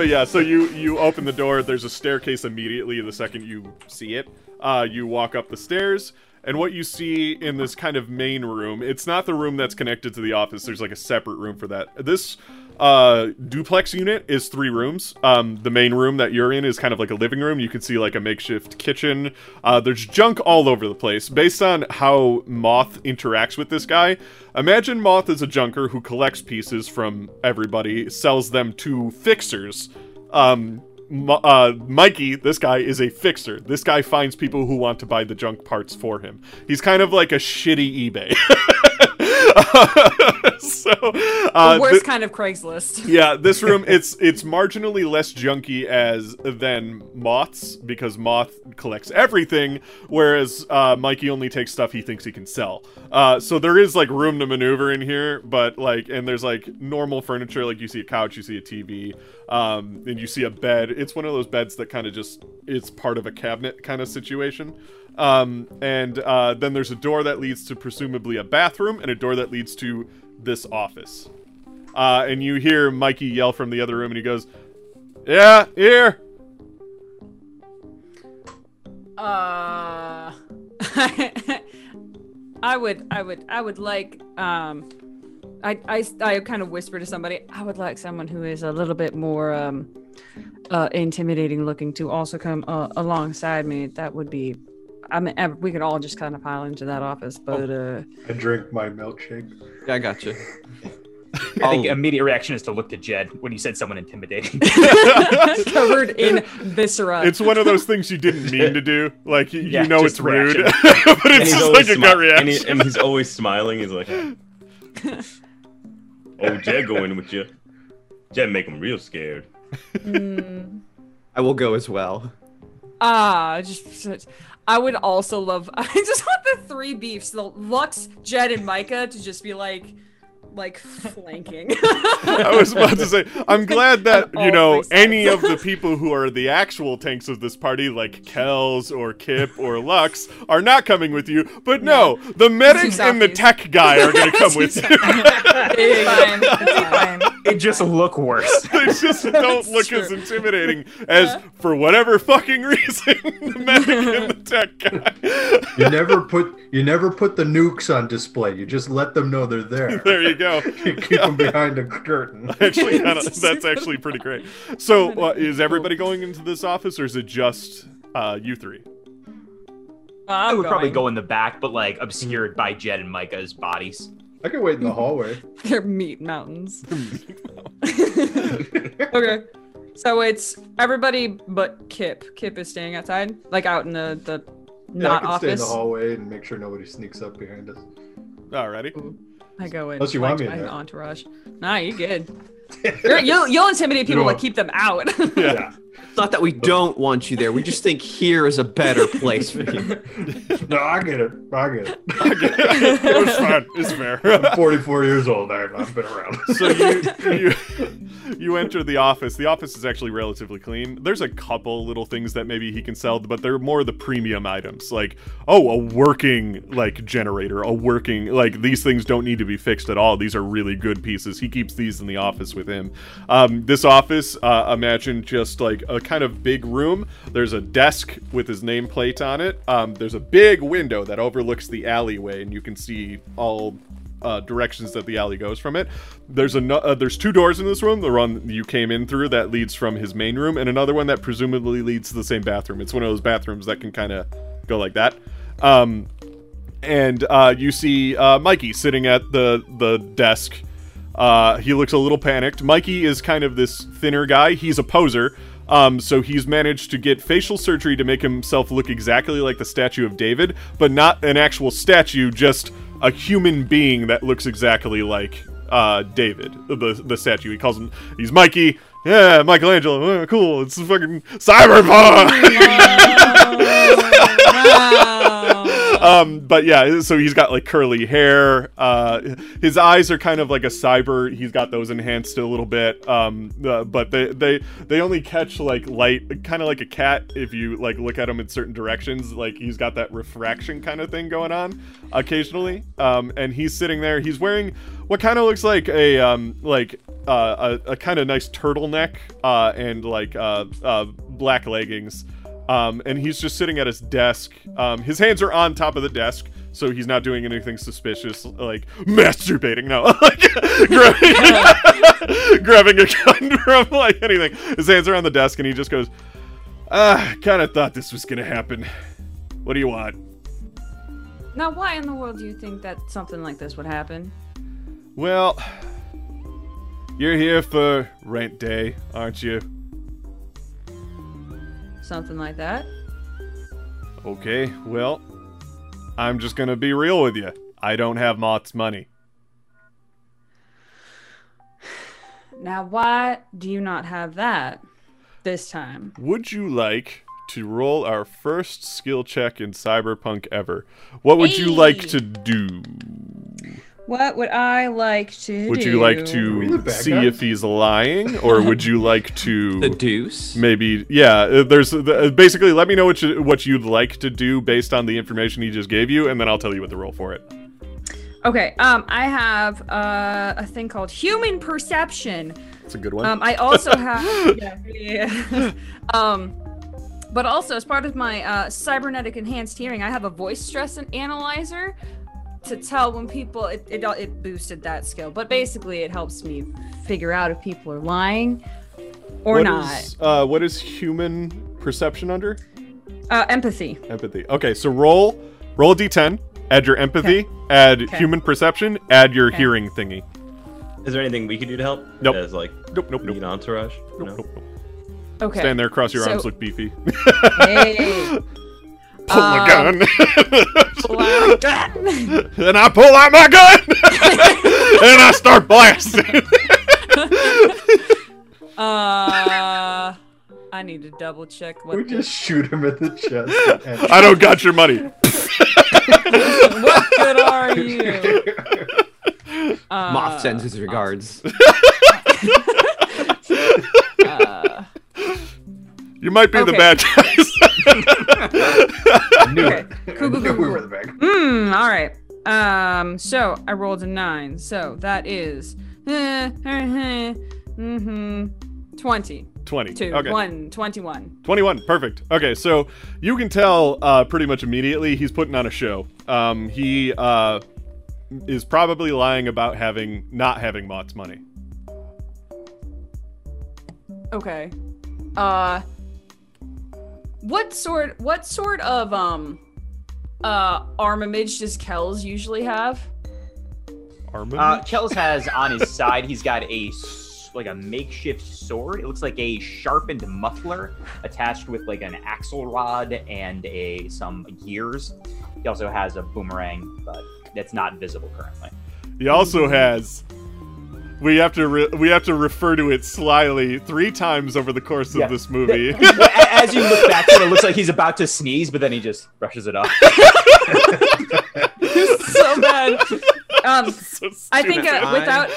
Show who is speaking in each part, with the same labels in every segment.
Speaker 1: but yeah, so you you open the door. There's a staircase immediately the second you see it. Uh, you walk up the stairs, and what you see in this kind of main room, it's not the room that's connected to the office. There's like a separate room for that. This uh, duplex unit is three rooms. Um, the main room that you're in is kind of like a living room. You can see like a makeshift kitchen. Uh, there's junk all over the place. Based on how Moth interacts with this guy, imagine Moth is a junker who collects pieces from everybody, sells them to fixers. Um, uh, Mikey, this guy is a fixer. This guy finds people who want to buy the junk parts for him. He's kind of like a shitty eBay. so uh,
Speaker 2: the worst th- kind of Craigslist.
Speaker 1: yeah, this room it's it's marginally less junky as than Moth's because Moth collects everything, whereas uh, Mikey only takes stuff he thinks he can sell. Uh, so there is like room to maneuver in here, but like and there's like normal furniture, like you see a couch, you see a TV, um, and you see a bed. It's one of those beds that kind of just it's part of a cabinet kind of situation. Um, and uh, then there's a door that leads to presumably a bathroom and a door that leads to this office. Uh, and you hear Mikey yell from the other room and he goes, Yeah, here.
Speaker 2: Uh, I would, I would, I would like, um, I, I, I kind of whisper to somebody, I would like someone who is a little bit more, um, uh, intimidating looking to also come uh, alongside me. That would be I mean, we could all just kind of pile into that office, but uh,
Speaker 3: I drink my milkshake.
Speaker 4: Yeah, I got you.
Speaker 5: I think immediate reaction is to look to Jed when you said someone intimidating.
Speaker 2: Covered in viscera.
Speaker 1: It's one of those things you didn't mean to do. Like you, yeah, you know it's rude, but it's just like a gut reaction.
Speaker 6: And, he, and, he's always smiling. He's like, "Oh, Jed going with you. Jed make him real scared."
Speaker 4: Mm. I will go as well.
Speaker 2: Ah, just I would also love. I just want the three beefs: the Lux, Jed, and Micah to just be like, like flanking.
Speaker 1: I was about to say, I'm glad that you know any of the people who are the actual tanks of this party, like Kells or Kip or Lux, are not coming with you. But no, no the medic and the tech guy are going to come with you.
Speaker 5: it's fine. It's fine. It just look worse.
Speaker 1: they just don't look true. as intimidating as, yeah. for whatever fucking reason, the medic and the tech guy.
Speaker 3: you never put you never put the nukes on display. You just let them know they're there.
Speaker 1: there you go.
Speaker 3: you Keep them behind a curtain.
Speaker 1: Actually, that's actually pretty great. So, uh, is everybody going into this office, or is it just uh, you three?
Speaker 5: I would going. probably go in the back, but like obscured by Jed and Micah's bodies.
Speaker 3: I can wait in the hallway.
Speaker 2: They're meat mountains. okay. So it's everybody but Kip. Kip is staying outside, like out in the the
Speaker 3: yeah,
Speaker 2: not
Speaker 3: I can
Speaker 2: office.
Speaker 3: stay in the hallway and make sure nobody sneaks up behind us.
Speaker 1: Alrighty.
Speaker 2: Ooh. I go in.
Speaker 3: Unless you want me in there.
Speaker 2: entourage. Nah, you good. you'll, you'll intimidate people to keep them out.
Speaker 4: yeah. It's not that we don't want you there. We just think here is a better place for you.
Speaker 3: no, I get it. I get it.
Speaker 1: I get it. It's fine. It's fair.
Speaker 3: I'm 44 years old. I, I've been around.
Speaker 1: so you, you you enter the office. The office is actually relatively clean. There's a couple little things that maybe he can sell, but they're more the premium items. Like, oh, a working like generator, a working like these things don't need to be fixed at all. These are really good pieces. He keeps these in the office with him. Um, this office, uh, imagine just like a kind of big room. There's a desk with his nameplate on it. Um, there's a big window that overlooks the alleyway, and you can see all uh, directions that the alley goes from it. There's a uh, there's two doors in this room. The one you came in through that leads from his main room, and another one that presumably leads to the same bathroom. It's one of those bathrooms that can kind of go like that. Um, and uh, you see uh, Mikey sitting at the the desk. Uh, he looks a little panicked. Mikey is kind of this thinner guy. He's a poser. Um, so he's managed to get facial surgery to make himself look exactly like the statue of David, but not an actual statue, just a human being that looks exactly like uh, David, the the statue. He calls him. He's Mikey. Yeah, Michelangelo. Oh, cool. It's fucking cyberpunk. wow. Um, but yeah, so he's got like curly hair. Uh, his eyes are kind of like a cyber. He's got those enhanced a little bit. Um, uh, but they they they only catch like light, kind of like a cat. If you like look at him in certain directions, like he's got that refraction kind of thing going on occasionally. Um, and he's sitting there. He's wearing what kind of looks like a um like uh, a, a kind of nice turtleneck uh, and like uh, uh, black leggings. Um, and he's just sitting at his desk. Um, his hands are on top of the desk, so he's not doing anything suspicious, like masturbating. No, like grabbing, grabbing a gun from like anything. His hands are on the desk, and he just goes, "Ah, kind of thought this was gonna happen. What do you want?"
Speaker 2: Now, why in the world do you think that something like this would happen?
Speaker 1: Well, you're here for rent day, aren't you?
Speaker 2: Something like that.
Speaker 1: Okay, well, I'm just gonna be real with you. I don't have Moth's money.
Speaker 2: Now, why do you not have that this time?
Speaker 1: Would you like to roll our first skill check in Cyberpunk ever? What would you like to do?
Speaker 2: What would I like to do?
Speaker 1: Would
Speaker 2: do?
Speaker 1: you like to
Speaker 3: bad
Speaker 1: see if he's lying, or would you like to
Speaker 4: The deuce.
Speaker 1: maybe? Yeah, uh, there's uh, basically. Let me know what you, what you'd like to do based on the information he just gave you, and then I'll tell you what to roll for it.
Speaker 2: Okay, um, I have uh, a thing called human perception.
Speaker 1: It's a good one.
Speaker 2: Um, I also have yeah, yeah. um, but also as part of my uh, cybernetic enhanced hearing, I have a voice stress analyzer to tell when people it, it it boosted that skill. But basically, it helps me figure out if people are lying or
Speaker 1: What
Speaker 2: not.
Speaker 1: is, uh, what is human perception under?
Speaker 2: Uh, empathy.
Speaker 1: Empathy. Okay, so roll roll a d10, add your empathy, okay. add
Speaker 2: Okay.
Speaker 1: human perception, add your
Speaker 2: Okay.
Speaker 1: hearing thingy.
Speaker 6: Is there anything we can do to help?
Speaker 1: Nope.
Speaker 6: As like
Speaker 1: Nope, nope, nope.
Speaker 6: lead entourage?
Speaker 1: Nope,
Speaker 6: No?
Speaker 1: nope, nope.
Speaker 2: Okay.
Speaker 1: Stand there, cross your arms,
Speaker 2: So-
Speaker 1: look beefy.
Speaker 2: Hey.
Speaker 1: pull my
Speaker 2: Um,
Speaker 1: gun.
Speaker 2: Loud.
Speaker 1: and I pull out my gun and I start blasting.
Speaker 2: uh, I need to double check what.
Speaker 3: We
Speaker 2: the-
Speaker 3: just shoot him at the chest. and-
Speaker 1: I don't got your money.
Speaker 2: what good are you? Uh,
Speaker 4: Moth sends his regards.
Speaker 2: uh,
Speaker 1: You might be the bad guys.
Speaker 3: I knew
Speaker 2: Okay.
Speaker 3: it.
Speaker 2: Cool, cool, cool,
Speaker 3: we were the bad.
Speaker 2: Hmm. All right. Um. So I rolled a nine. So that is. Mm-hmm. Twenty.
Speaker 1: 20.
Speaker 2: Two.
Speaker 1: Okay.
Speaker 2: One. Twenty-one.
Speaker 1: 21 perfect okay so you can tell uh, pretty much immediately he's putting on a show um, he uh, is probably lying about having not having Moth's money
Speaker 2: Okay. Uh. What sort? What sort of um, uh, armaments does Kells usually have?
Speaker 1: armament
Speaker 5: Uh, Kells has on his side, he's got a like a makeshift sword. It looks like a sharpened muffler attached with like an axle rod and a some gears. He also has a boomerang, but that's not visible currently.
Speaker 1: he also has we have to re- we have to refer to it slyly three times over the course of
Speaker 5: Yeah.
Speaker 1: this movie
Speaker 5: As you look back to it, it looks like he's about to sneeze, but then he just brushes it off.
Speaker 2: so bad. Um.
Speaker 1: So
Speaker 2: I think uh, without.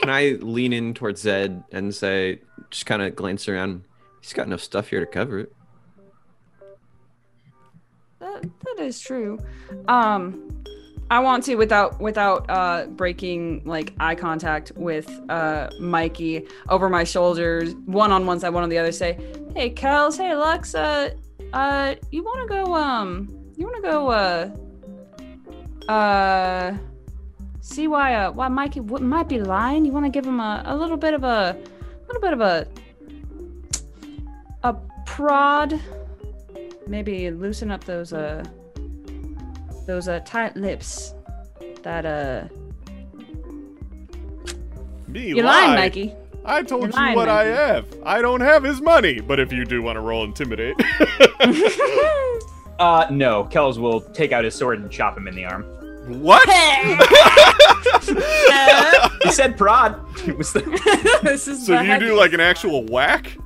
Speaker 4: Can I lean in towards Zed and say, just kind of glance around? He's got enough stuff here to cover it.
Speaker 2: That, that is true. Um, I want to without without uh breaking like eye contact with uh Mikey over my shoulders, one on one side, one on the other. Say, hey, Kels, hey, Lux, uh, you want to go? Um, you want to go? Uh, uh, see why uh why Mikey w- might be lying? You want to give him a, a little bit of a little bit of a a prod maybe loosen up those uh those uh tight lips that uh
Speaker 1: Me
Speaker 2: you're
Speaker 1: lie.
Speaker 2: lying mikey
Speaker 1: I told
Speaker 2: You're
Speaker 1: you
Speaker 2: lying,
Speaker 1: what I have. I don't have his money, but if you do want to roll intimidate,
Speaker 5: Uh, no, Kells will take out his sword and chop him in the arm.
Speaker 1: what?
Speaker 5: He said prod. Was the-
Speaker 2: this is
Speaker 1: So
Speaker 2: the
Speaker 1: do you do like an actual whack?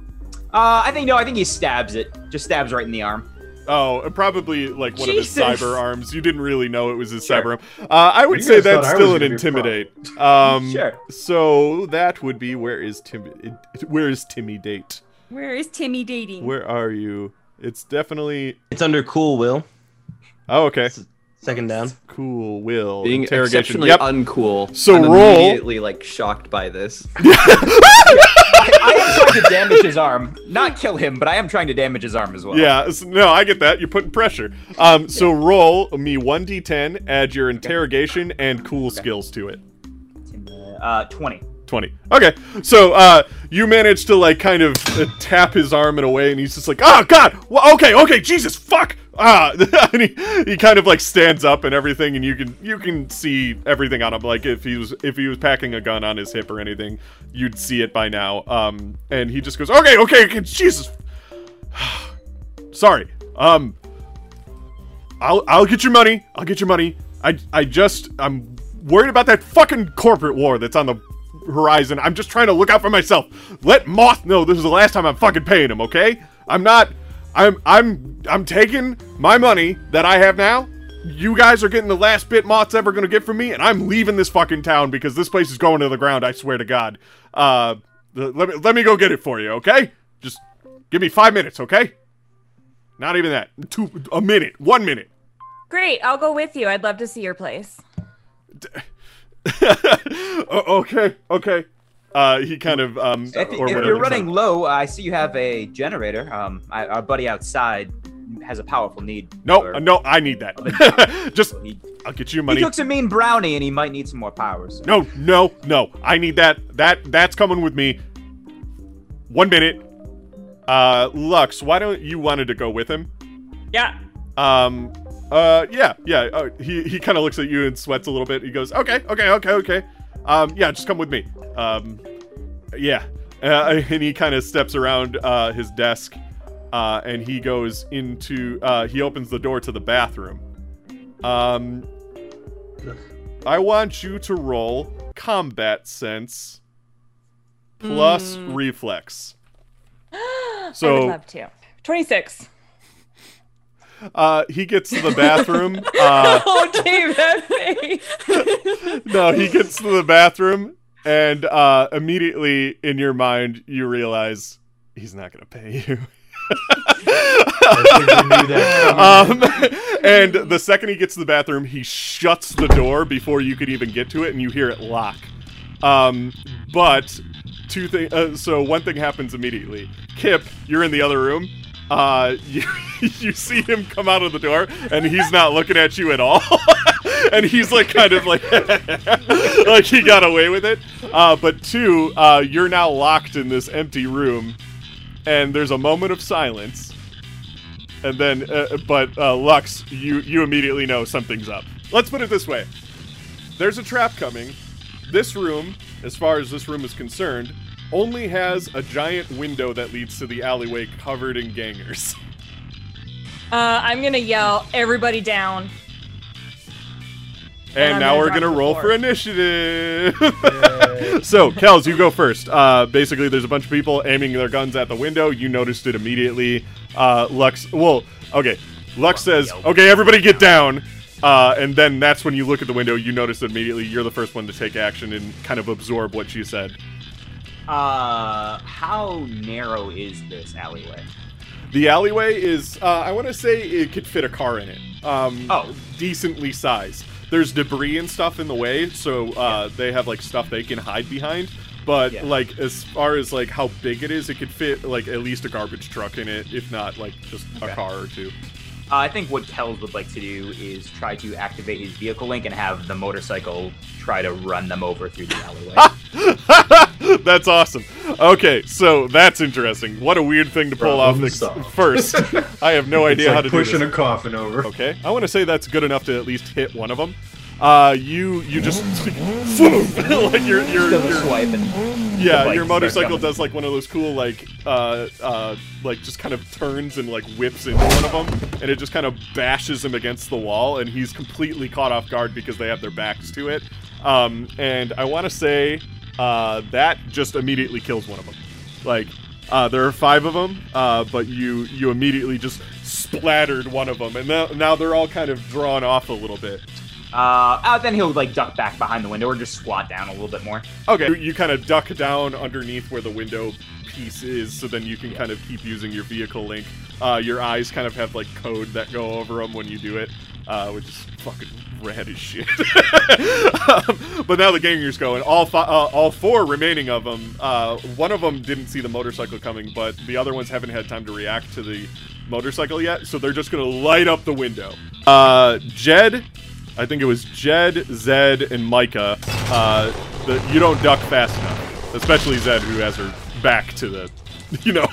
Speaker 5: Uh, I think no. I think he stabs it. Just stabs right in the arm.
Speaker 1: Oh, uh, probably like one
Speaker 2: Jesus.
Speaker 1: of his cyber arms. You didn't really know it was his cyber arm. Uh, I would
Speaker 3: You
Speaker 1: say that's still an
Speaker 3: gonna be a pro.
Speaker 1: intimidate. Um,
Speaker 5: Sure.
Speaker 1: So that would be where is Timmy? Where is Timmy date?
Speaker 2: Where is Timmy dating?
Speaker 1: Where are you? It's definitely.
Speaker 7: It's under cool will.
Speaker 1: Oh, okay.
Speaker 7: Second down.
Speaker 1: Cool. Will
Speaker 4: Being
Speaker 1: interrogation.
Speaker 4: exceptionally
Speaker 1: Yep.
Speaker 4: uncool.
Speaker 1: So
Speaker 4: I'm
Speaker 1: roll-
Speaker 4: immediately like shocked by this.
Speaker 5: I, I am trying to damage his arm, not kill him, but I am trying to damage his arm as well.
Speaker 1: Yeah, s- no, I get that. You're putting pressure. Um, so roll me one d10, add your interrogation and cool skills to it.
Speaker 5: Uh, twenty.
Speaker 1: 20. Okay. So uh you manage to like kind of uh, tap his arm in a way and he's just like, "Oh god. Well, okay, okay. Jesus, fuck." Ah, and he, he kind of like stands up and everything and you can you can see everything on him like if he was if he was packing a gun on his hip or anything, you'd see it by now. Um and he just goes, "Okay, okay, okay. Jesus. Sorry. Um I'll I'll get your money. I'll get your money. I I just I'm worried about that fucking corporate war that's on the horizon. I'm just trying to look out for myself. Let Moth know this is the last time I'm fucking paying him, okay? I'm not I'm I'm I'm taking my money that I have now. You guys are getting the last bit Moth's ever gonna get from me, and I'm leaving this fucking town because this place is going to the ground, I swear to God. Uh let me let me go get it for you, okay? Just give me five minutes, okay? Not even that. Two a minute. One minute.
Speaker 2: Great, I'll go with you. I'd love to see your place.
Speaker 1: Okay, okay. Uh, he kind of um,
Speaker 5: If,
Speaker 1: or
Speaker 5: if you're running low, I see you have a generator. Um, I, our buddy outside has a powerful need.
Speaker 1: No,
Speaker 5: for-
Speaker 1: uh, no, I need that. Just,
Speaker 5: He,
Speaker 1: I'll get you money.
Speaker 5: he
Speaker 1: money.
Speaker 5: cooks a mean brownie, and he might need some more powers.
Speaker 1: No, no, no. I need that. That that's coming with me. One minute. Uh, Lux, why don't you wanted to go with him?
Speaker 2: Yeah.
Speaker 1: Um, uh, yeah, yeah. Uh, he he kind of looks at you and sweats a little bit. He goes, okay, okay, okay, okay. Um, yeah, just come with me. Um, yeah. Uh, and he kind of steps around uh, his desk, uh, and he goes into. Uh, he opens the door to the bathroom. Um, I want you to roll combat sense plus reflex. so I
Speaker 2: would love to. 26.
Speaker 1: Uh, he gets to the bathroom. uh,
Speaker 2: oh, Dave, that face.
Speaker 1: no, he gets to the bathroom, and uh, immediately in your mind you realize he's not gonna pay you. Um, and the second he gets to the bathroom, he shuts the door before you could even get to it, and you hear it lock. Um, but two things. Uh, so one thing happens immediately. Kip, you're in the other room. Uh, you, you see him come out of the door, and he's not looking at you at all. and he's like, kind of like, like he got away with it. Uh, but two, uh, you're now locked in this empty room, and there's a moment of silence and then uh, but uh, Lux, you you immediately know something's up. Let's put it this way: there's a trap coming. This room, as far as this room is concerned, only has a giant window that leads to the alleyway covered in gangers.
Speaker 2: Uh, I'm gonna yell, everybody down.
Speaker 1: And
Speaker 2: I'm
Speaker 1: now we're gonna roll for initiative. so, Kels, you go first. Uh, basically, there's a bunch of people aiming their guns at the window. You noticed it immediately. Uh, Lux, well, okay. Lux says, "Okay, everybody get down." Uh, and then that's when you look at the window. You notice immediately. You're the first one to take action and kind of absorb what she said.
Speaker 5: Uh, how narrow is this alleyway?
Speaker 1: The alleyway is, uh, I want to say, it could fit a car in it. Um,
Speaker 5: Oh.
Speaker 1: decently sized. There's debris and stuff in the way, so uh, they have like stuff they can hide behind. But
Speaker 5: Yeah.
Speaker 1: like as far as like how big it is, it could fit like at least a garbage truck in it, if not like just a car or two.
Speaker 5: Uh, I think what Kells would like to do is try to activate his vehicle link and have the motorcycle try to run them over through the alleyway.
Speaker 1: that's awesome. Okay, so that's interesting. What a weird thing to pull off
Speaker 3: Problem
Speaker 1: next-
Speaker 3: solved.
Speaker 1: first. I have no
Speaker 3: It's
Speaker 1: idea
Speaker 3: like
Speaker 1: how to do
Speaker 3: pushing a coffin over.
Speaker 1: Okay, I want to say that's good enough to at least hit one of them. Uh, you you just like your your,
Speaker 5: Does
Speaker 1: your
Speaker 5: swipe
Speaker 1: yeah your motorcycle does like one of those cool like uh uh like just kind of turns and like whips into one of them and it just kind of bashes him against the wall and he's completely caught off guard because they have their backs to it. Um, and I want to say uh that just immediately kills one of them. Like Uh, there are five of them, uh, but you you immediately just splattered one of them, and now, now they're all kind of drawn off a little bit.
Speaker 5: Uh, uh, then he'll like duck back behind the window or just squat down a little bit more.
Speaker 1: Okay, you, you kind of duck down underneath where the window piece is, so then you can kind of keep using your vehicle link. Uh, your eyes kind of have like code that go over them when you do it, uh, which is fucking rad as shit. um, but now the gangers go, and all fi- uh, all four remaining of them, uh, one of them didn't see the motorcycle coming, but the other ones haven't had time to react to the motorcycle yet, so they're just gonna light up the window. Uh, Jed, I think it was Jed, Zed, and Micah. Uh, the, you don't duck fast enough, especially Zed, who has her back to the, you know.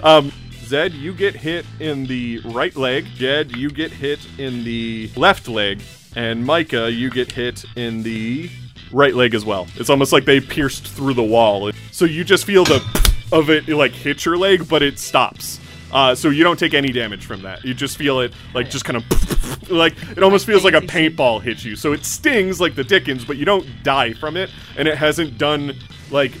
Speaker 1: um, Zed, you get hit in the right leg. Jed, you get hit in the left leg, and Micah, you get hit in the right leg as well. It's almost like they pierced through the wall. So you just feel the of it like hit your leg, but it stops. Uh, so you don't take any damage from that. You just feel it like just kind of like it almost feels like a paintball hits you. So it stings like the Dickens, but you don't die from it, and it hasn't done like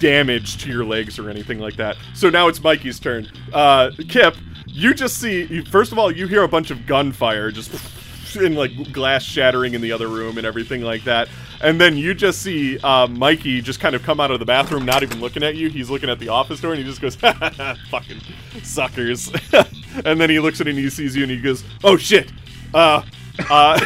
Speaker 1: damage to your legs or anything like that. So now it's Mikey's turn. Uh, Kip, you just see first of all you hear a bunch of gunfire just and like glass shattering in the other room and everything like that. And then you just see uh, Mikey just kind of come out of the bathroom, not even looking at you. He's looking at the office door and he just goes, "Fucking suckers!" and then he looks at it and he sees you and he goes, "Oh shit!" Uh, uh,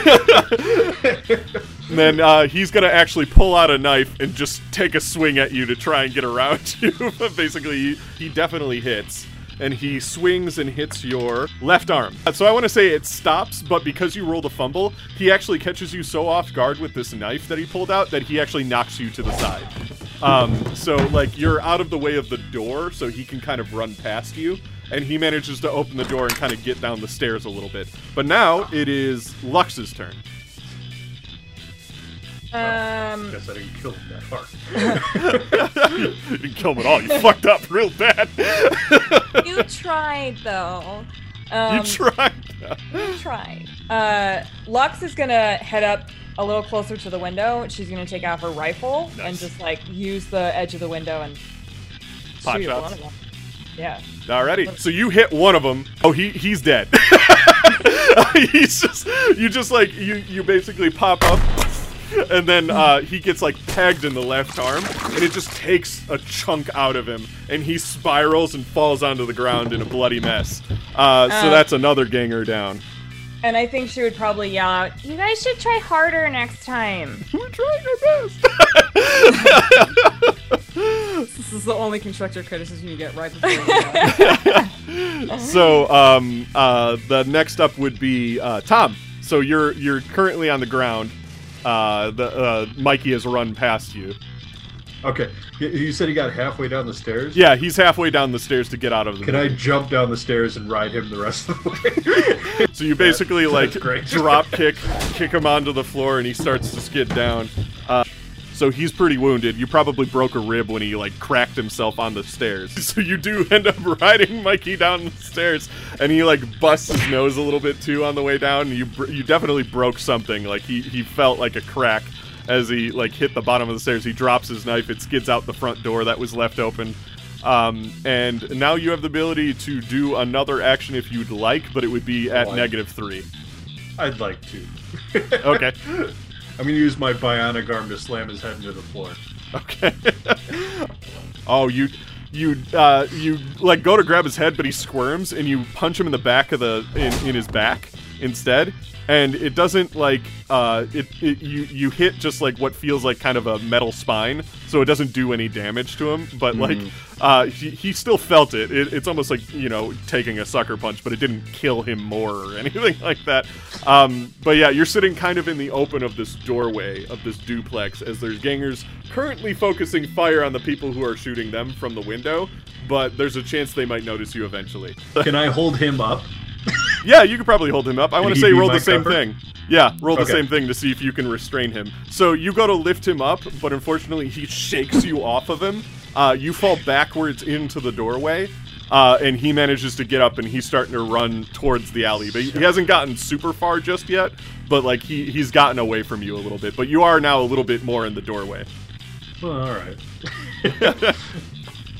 Speaker 1: and then uh, he's gonna actually pull out a knife and just take a swing at you to try and get around you. but basically, he definitely hits. And he swings and hits your left arm. So I want to say it stops, but because you rolled a fumble, he actually catches you so off guard with this knife that he pulled out that he actually knocks you to the side. Um, so like you're out of the way of the door, so he can kind of run past you, and he manages to open the door and kind of get down the stairs a little bit. But now it is Lux's turn.
Speaker 2: Um,
Speaker 3: Guess I didn't kill him that hard.
Speaker 1: you didn't kill him at all. You fucked up real bad.
Speaker 2: you tried though. Um,
Speaker 1: you tried.
Speaker 2: You tried. Uh, Lux is gonna head up a little closer to the window. She's gonna take out her rifle and just like use the edge of the window and
Speaker 1: Pot
Speaker 2: shoot one of them. Yeah.
Speaker 1: Alrighty. So you hit one of them. Oh, he he's dead. he's just you just like you you basically pop up. And then uh, he gets like pegged in the left arm, and it just takes a chunk out of him, and he spirals and falls onto the ground in a bloody mess. Uh, so
Speaker 2: Uh.
Speaker 1: that's another ganger down.
Speaker 2: And I think she would probably yell out, "You guys should try harder next time."
Speaker 1: We're trying our best.
Speaker 2: This is the only constructor criticism you get right before you
Speaker 1: so um, uh, the next up would be uh, Tom. So you're you're currently on the ground. Uh, the uh, Mikey has run past you.
Speaker 3: Okay, you- said he got halfway down the stairs.
Speaker 1: Yeah, he's halfway down the stairs to get out of the.
Speaker 3: Can I jump down the stairs and ride him the rest of the way?
Speaker 1: So you basically like
Speaker 3: that's great.
Speaker 1: drop kick, kick him onto the floor, and he starts to skid down. Uh, so he's pretty wounded. You probably broke a rib when he like cracked himself on the stairs. So you do end up riding Mikey down the stairs, and he like busts his nose a little bit too on the way down. You br- you definitely broke something. Like he he felt like a crack as he like hit the bottom of the stairs. He drops his knife. It skids out the front door that was left open. Um, and now you have the ability to do another action if you'd like, but it would be at negative three.
Speaker 3: I'd like to.
Speaker 1: Okay.
Speaker 3: I'm gonna use my bionic arm to slam his head into the floor.
Speaker 1: Okay. oh, you you uh you like go to grab his head, but he squirms, and you punch him in the back of the in, in his back instead. And it doesn't like uh it, it you you hit just like what feels like kind of a metal spine, so it doesn't do any damage to him. But like uh he, he still felt it. it. It's almost like you know taking a sucker punch, but it didn't kill him more or anything like that. Um, but yeah, you're sitting kind of in the open of this doorway of this duplex as there's gangers currently focusing fire on the people who are shooting them from the window. But there's a chance they might notice you eventually.
Speaker 3: Can I hold him up?
Speaker 1: Yeah, you could probably hold him up. I want to say roll the same
Speaker 3: cover?
Speaker 1: thing. Yeah, roll the
Speaker 3: Okay.
Speaker 1: same thing to see if you can restrain him. So you go to lift him up, but unfortunately he shakes you off of him. Uh, you fall backwards into the doorway, uh, and he manages to get up and he's starting to run towards the alley. But he hasn't gotten super far just yet. But like he he's gotten away from you a little bit. But you are now a little bit more in the doorway.
Speaker 3: Well, all right.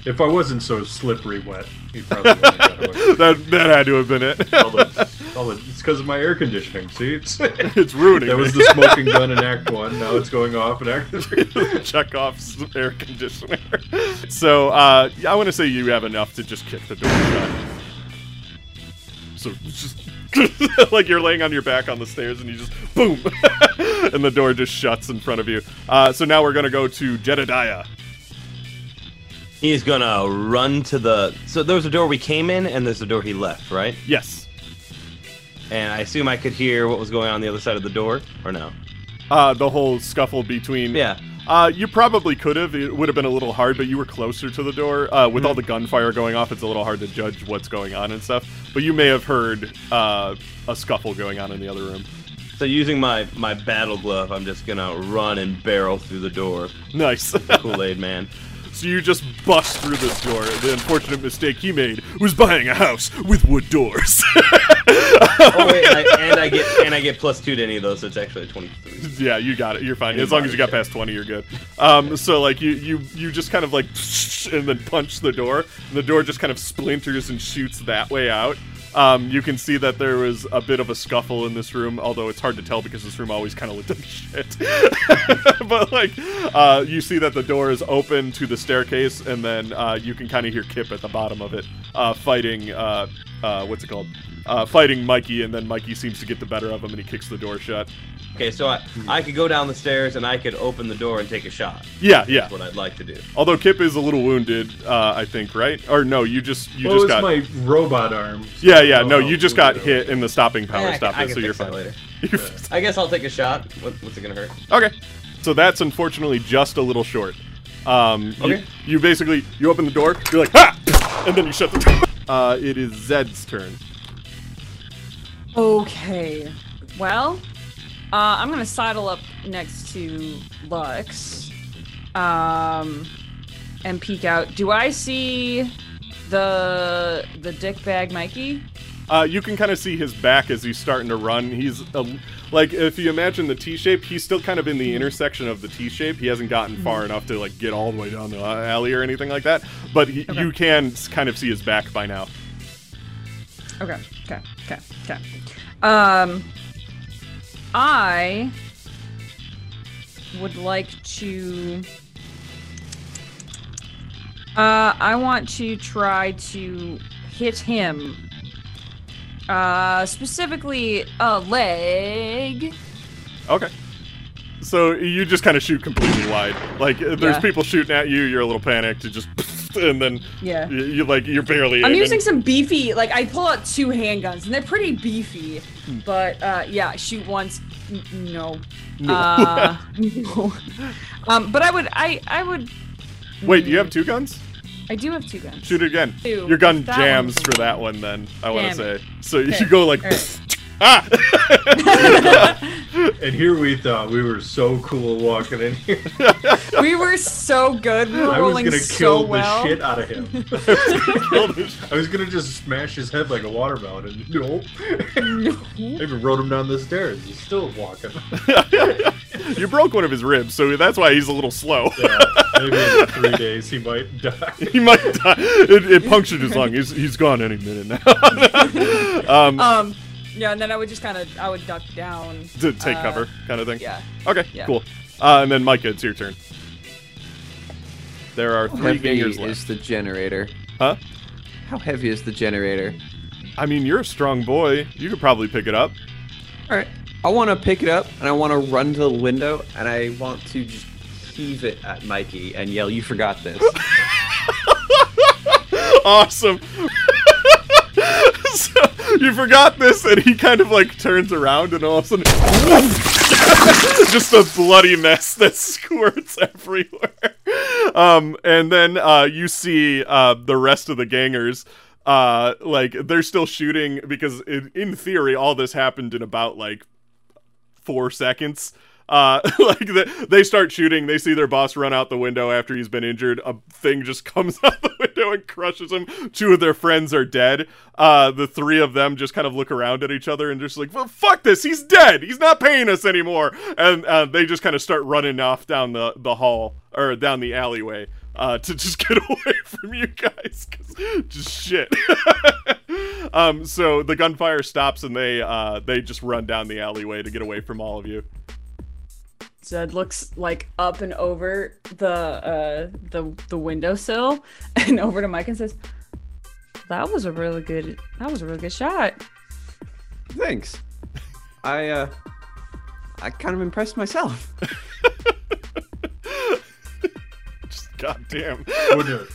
Speaker 3: If I wasn't so slippery wet, he probably would have got away.
Speaker 1: that that had to have been it.
Speaker 3: All the, all the, it's because of my air conditioning. See, it's,
Speaker 1: it's ruining
Speaker 3: that was
Speaker 1: me.
Speaker 3: the smoking gun in Act One. Now it's going off in Act Three.
Speaker 1: Chekhov's air conditioner. so uh, I want to say you have enough to just kick the door shut. So just like you're laying on your back on the stairs and you just boom, and the door just shuts in front of you. Uh, so now we're gonna go to Jedediah.
Speaker 7: He's gonna run to the. So there was a door we came in, and there's a door he left, right?
Speaker 1: Yes.
Speaker 7: And I assume I could hear what was going on the other side of the door, or no?
Speaker 1: Uh, the whole scuffle between.
Speaker 7: Yeah.
Speaker 1: Uh, you probably could have. It would have been a little hard, but you were closer to the door. Uh, with all the gunfire going off, it's a little hard to judge what's going on and stuff. But you may have heard uh, a scuffle going on in the other room.
Speaker 7: So using my my battle glove, I'm just gonna run and barrel through the door,
Speaker 1: Nice.
Speaker 7: Kool Aid Man.
Speaker 1: So you just bust through this door. The unfortunate mistake he made was buying a house with wood doors.
Speaker 7: Oh wait, I, and I get and I get plus two to any of those, so it's actually a 23.
Speaker 1: yeah, you got it. You're fine. As long as you got past 20, you're good. Um, so like you you you just kind of like and then punch the door, and the door just kind of splinters and shoots that way out. Um, you can see that there was a bit of a scuffle in this room, although it's hard to tell because this room always kind of looked like shit. but like, uh, you see that the door is open to the staircase, and then uh, you can kind of hear Kip at the bottom of it, uh, fighting. Uh, uh, what's it called? Uh, fighting Mikey, and then Mikey seems to get the better of him, and he kicks the door shut.
Speaker 7: Okay, so I I could go down the stairs and I could open the door and take a shot.
Speaker 1: Yeah, yeah.
Speaker 7: That's what I'd like to do.
Speaker 1: Although Kip is a little wounded, uh, I think, right? Or no, you just you
Speaker 3: well,
Speaker 1: just
Speaker 3: it's
Speaker 1: got.
Speaker 3: my robot arm. so
Speaker 1: yeah, yeah. No, you just got hit and the stopping power
Speaker 7: Yeah, I can-
Speaker 1: stopped
Speaker 7: I
Speaker 1: it,
Speaker 7: can
Speaker 1: so you're fine.
Speaker 7: later.
Speaker 1: You're-
Speaker 7: I guess I'll take a shot. What, what's it gonna hurt?
Speaker 1: okay, so that's unfortunately just a little short. Um, you,
Speaker 7: Okay.
Speaker 1: you basically you open the door, you're like ha, and then you shut the door. Uh, it is Zed's turn.
Speaker 2: Okay. Well, uh, I'm gonna sidle up next to Lux, um, and peek out. Do I see the the dick bag Mikey?
Speaker 1: Uh, you can kind of see his back as he's starting to run. He's a, like, if you imagine the T shape, he's still kind of in the intersection of the T shape. He hasn't gotten far enough to like get all the way down the alley or anything like that. But he,
Speaker 2: Okay.
Speaker 1: you can kind of see his back by now.
Speaker 2: Okay. Okay. Okay. Okay. Um, I would like to. Uh, I want to try to hit him. Uh, specifically a leg.
Speaker 1: Okay. So you just kind of shoot completely wide. Like there's
Speaker 2: Yeah.
Speaker 1: people shooting at you, you're a little panicked, you just and then
Speaker 2: Yeah.
Speaker 1: you, you like you're barely.
Speaker 2: I'm
Speaker 1: aiming.
Speaker 2: using some beefy, like I pull out two handguns and they're pretty beefy. But uh, yeah, shoot once. No.
Speaker 1: No.
Speaker 2: Uh, no. Um, but I would, I, I would.
Speaker 1: Wait, do you have two guns?
Speaker 2: I do have two guns.
Speaker 1: Shoot it again.
Speaker 2: Two.
Speaker 1: Your gun
Speaker 2: That
Speaker 1: jams for that one. Then I want to say. So you go like
Speaker 2: Alright.
Speaker 1: ah.
Speaker 3: And here we thought we were so cool walking in here.
Speaker 2: We were so good. We were
Speaker 3: I was
Speaker 2: rolling
Speaker 3: gonna
Speaker 2: so
Speaker 3: kill
Speaker 2: well.
Speaker 3: the shit out of him. I was gonna just smash his head like a watermelon, and nope. I even rode him down the stairs. He's still walking.
Speaker 1: you broke one of his ribs, so that's why he's a little slow.
Speaker 3: Yeah, maybe in three days he might die.
Speaker 1: he might die. It, it punctured his lung. He's, he's gone any minute now. um,
Speaker 2: Um, yeah, and then I would just kind of, I would duck down.
Speaker 1: to take
Speaker 2: uh,
Speaker 1: cover, kind of thing.
Speaker 2: Yeah.
Speaker 1: Okay,
Speaker 2: Yeah.
Speaker 1: cool. Uh, and then Micah, it's your turn. There are three
Speaker 4: heavy
Speaker 1: gangers
Speaker 4: is the generator?
Speaker 1: Huh?
Speaker 4: How heavy is the generator?
Speaker 1: I mean, you're a strong boy. You could probably pick it up.
Speaker 4: All right. I want to pick it up and I want to run to the window and I want to just heave it at Mikey and yell, "You forgot this!"
Speaker 1: awesome. you forgot this, and he kind of like turns around, and all of a sudden, just a bloody mess that squirts everywhere. Um, and then uh, you see uh, the rest of the gangers. Uh, like they're still shooting because in, in theory all this happened in about like four seconds. Uh, like the, they start shooting. They see their boss run out the window after he's been injured. A thing just comes out the window and crushes him. Two of their friends are dead. Uh, the three of them just kind of look around at each other and just like, well, "Fuck this! He's dead. He's not paying us anymore." And uh, they just kind of start running off down the the hall or down the alleyway. uh, to just get away from you guys. just shit. um, so the gunfire stops and they uh, they just run down the alleyway to get away from all of you.
Speaker 2: Zed looks like up and over the uh the the windowsill and over to Mike and says, "That was a really good. That was a really good shot."
Speaker 4: Thanks. I uh, I kind of impressed myself.
Speaker 1: Just goddamn.
Speaker 3: Wouldn't have,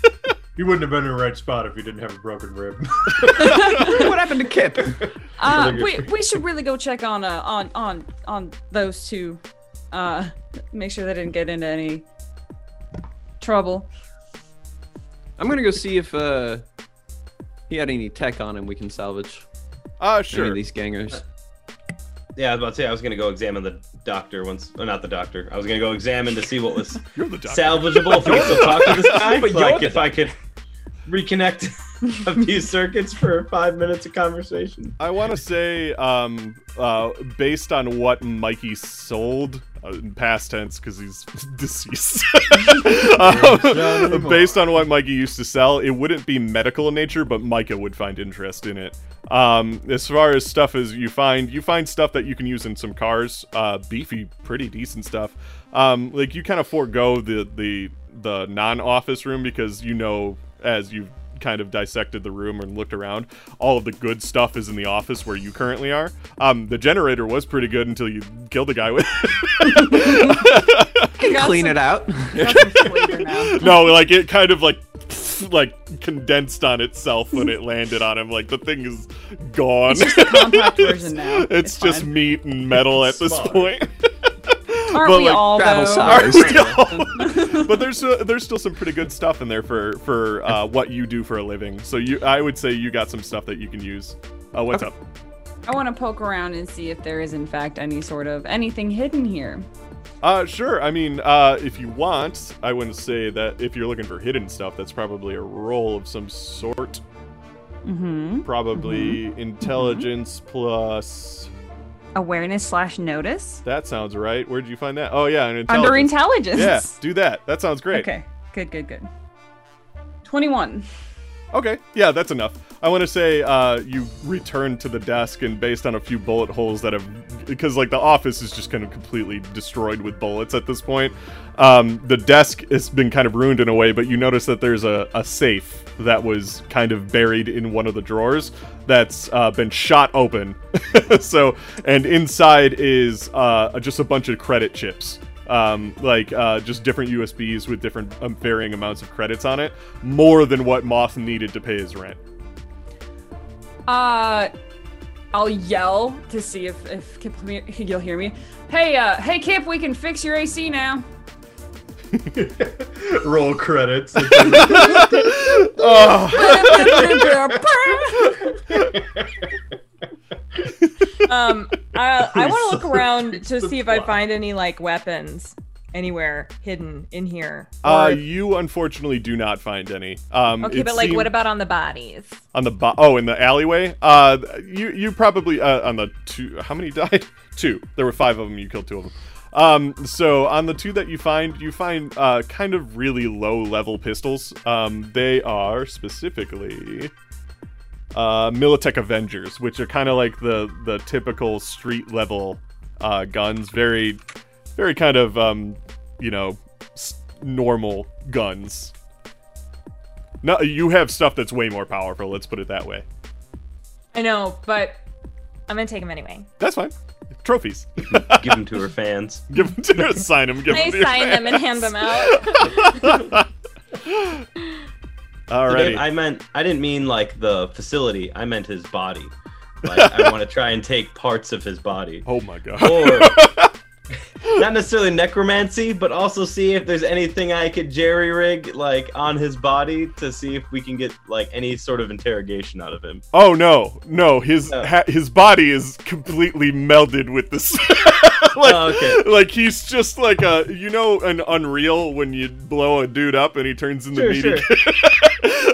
Speaker 3: he wouldn't have been in the right spot if he didn't have a broken rib.
Speaker 4: what happened to Kip?
Speaker 2: Uh,
Speaker 3: Really
Speaker 2: we we should really go check on uh on on on those two. Uh, make sure they didn't get into any trouble.
Speaker 4: I'm gonna go see if uh, he had any tech on him we can salvage.
Speaker 1: Uh,
Speaker 4: Any
Speaker 1: sure.
Speaker 4: of these gangers.
Speaker 7: Yeah, I was about to say I was gonna go examine the doctor once, or not the doctor. I was gonna go examine to see what was
Speaker 1: You're the doctor.
Speaker 7: salvageable. If we could still talk to this guy,
Speaker 5: But
Speaker 7: like if I could reconnect a few circuits for five minutes of conversation.
Speaker 1: I want to say, um, uh, based on what Mikey sold, uh, in past tense because he's deceased. um, based on what Mikey used to sell, it wouldn't be medical in nature, but Micah would find interest in it. Um, as far as stuff as you find, you find stuff that you can use in some cars, uh, beefy, pretty decent stuff. Um, like you kind of forego the the the non-office room because you know as you've kind of dissected the room and looked around, all of the good stuff is in the office where you currently are. Um, the generator was pretty good until you killed the guy with.
Speaker 2: Got
Speaker 4: Clean
Speaker 2: some-
Speaker 4: it out.
Speaker 2: got some flavor now.
Speaker 1: no, like it kind of like like condensed on itself when it landed on him. Like the thing is gone.
Speaker 2: It's just a compact version now.
Speaker 1: It's, just meat and metal at this point.
Speaker 2: Aren't
Speaker 1: but,
Speaker 2: we
Speaker 1: like,
Speaker 2: all
Speaker 4: travel
Speaker 2: though?
Speaker 4: size.
Speaker 1: Aren't we all? but there's uh, there's still some pretty good stuff in there for for uh, what you do for a living. So you, I would say you got some stuff that you can use. Uh, what's up?
Speaker 2: I want to poke around and see if there is in fact any sort of anything hidden here.
Speaker 1: Uh, sure. I mean, uh, if you want, I wouldn't say that if you're looking for hidden stuff, that's probably a roll of some sort.
Speaker 2: Mm-hmm.
Speaker 1: Probably intelligence plus.
Speaker 2: Awareness slash notice
Speaker 1: That sounds right. Where did you find that? Oh yeah, an
Speaker 2: under
Speaker 1: intelligence.
Speaker 2: intelligence.
Speaker 1: Yeah, do that. That sounds great.
Speaker 2: Okay. Good. Good. Good. Twenty-one.
Speaker 1: Okay, yeah, that's enough. I want to say uh, you return to the desk, and based on a few bullet holes that have, because like the office is just kind of completely destroyed with bullets at this point. Um, the desk has been kind of ruined in a way, but you notice that there's a, a safe that was kind of buried in one of the drawers that's uh, been shot open. so, and inside is uh, just a bunch of credit chips um, like uh, just different USBs with different um, varying amounts of credits on it, more than what Moth needed to pay his rent.
Speaker 2: Uh, I'll yell to see if if Kip you'll hear me. Hey, uh, hey Kip, we can fix your AC now.
Speaker 3: Roll credits.
Speaker 8: Um, I, I want to look around to see if I find any like weapons anywhere hidden in here.
Speaker 1: Uh,
Speaker 8: Or-
Speaker 1: you unfortunately do not find any. Um,
Speaker 8: okay, but like,
Speaker 1: seem-
Speaker 8: what about on the bodies?
Speaker 1: on the bo- oh in the alleyway? Uh, you you probably uh, on the two. How many died? two. There were five of them. You killed two of them. Um, so on the two that you find, you find uh, kind of really low level pistols. Um, they are specifically uh, Militech Avengers, which are kind of like the the typical street level uh, guns. Very, very kind of um, you know s- normal guns. No, you have stuff that's way more powerful. Let's put it that way.
Speaker 8: I know, but I'm gonna take them anyway.
Speaker 1: That's fine. Trophies.
Speaker 7: Give them to her fans.
Speaker 1: give them to her. Sign them. Give
Speaker 8: I
Speaker 1: them to your
Speaker 8: sign them and hand them out.
Speaker 1: Alrighty.
Speaker 7: Dave, I meant I didn't mean like the facility. I meant his body. Like I want to try and take parts of his body,
Speaker 1: oh my god.
Speaker 7: or not necessarily necromancy, but also see if there's anything I could jerry rig like on his body to see if we can get like any sort of interrogation out of him.
Speaker 1: Oh no, no. His ha- his body is completely melded with this. like,
Speaker 7: Oh, okay.
Speaker 1: like he's just like a you know an Unreal when you blow a dude up and he turns into
Speaker 7: Sure,
Speaker 1: meaty.
Speaker 7: sure.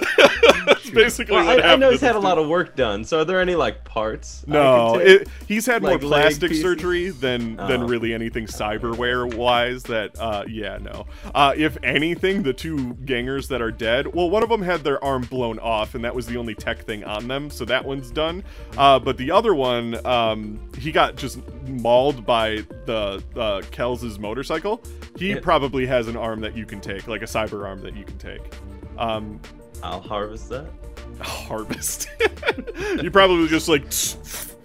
Speaker 1: That's basically
Speaker 7: Well,
Speaker 1: what
Speaker 7: I, I know he's had a lot of work done. So are there any like parts?
Speaker 1: No, it, he's had
Speaker 7: Like
Speaker 1: more plastic surgery than than
Speaker 7: Oh.
Speaker 1: really anything cyberware wise. That uh, yeah, no. Uh, if anything, the two gangers that are dead. Well, one of them had their arm blown off, and that was the only tech thing on them, so that one's done. Uh, but the other one, um, he got just mauled by the uh, Kels's motorcycle. He
Speaker 7: Yeah.
Speaker 1: probably has an arm that you can take, like a cyber arm that you can take. Um,
Speaker 7: I'll harvest that.
Speaker 1: harvest. you probably just like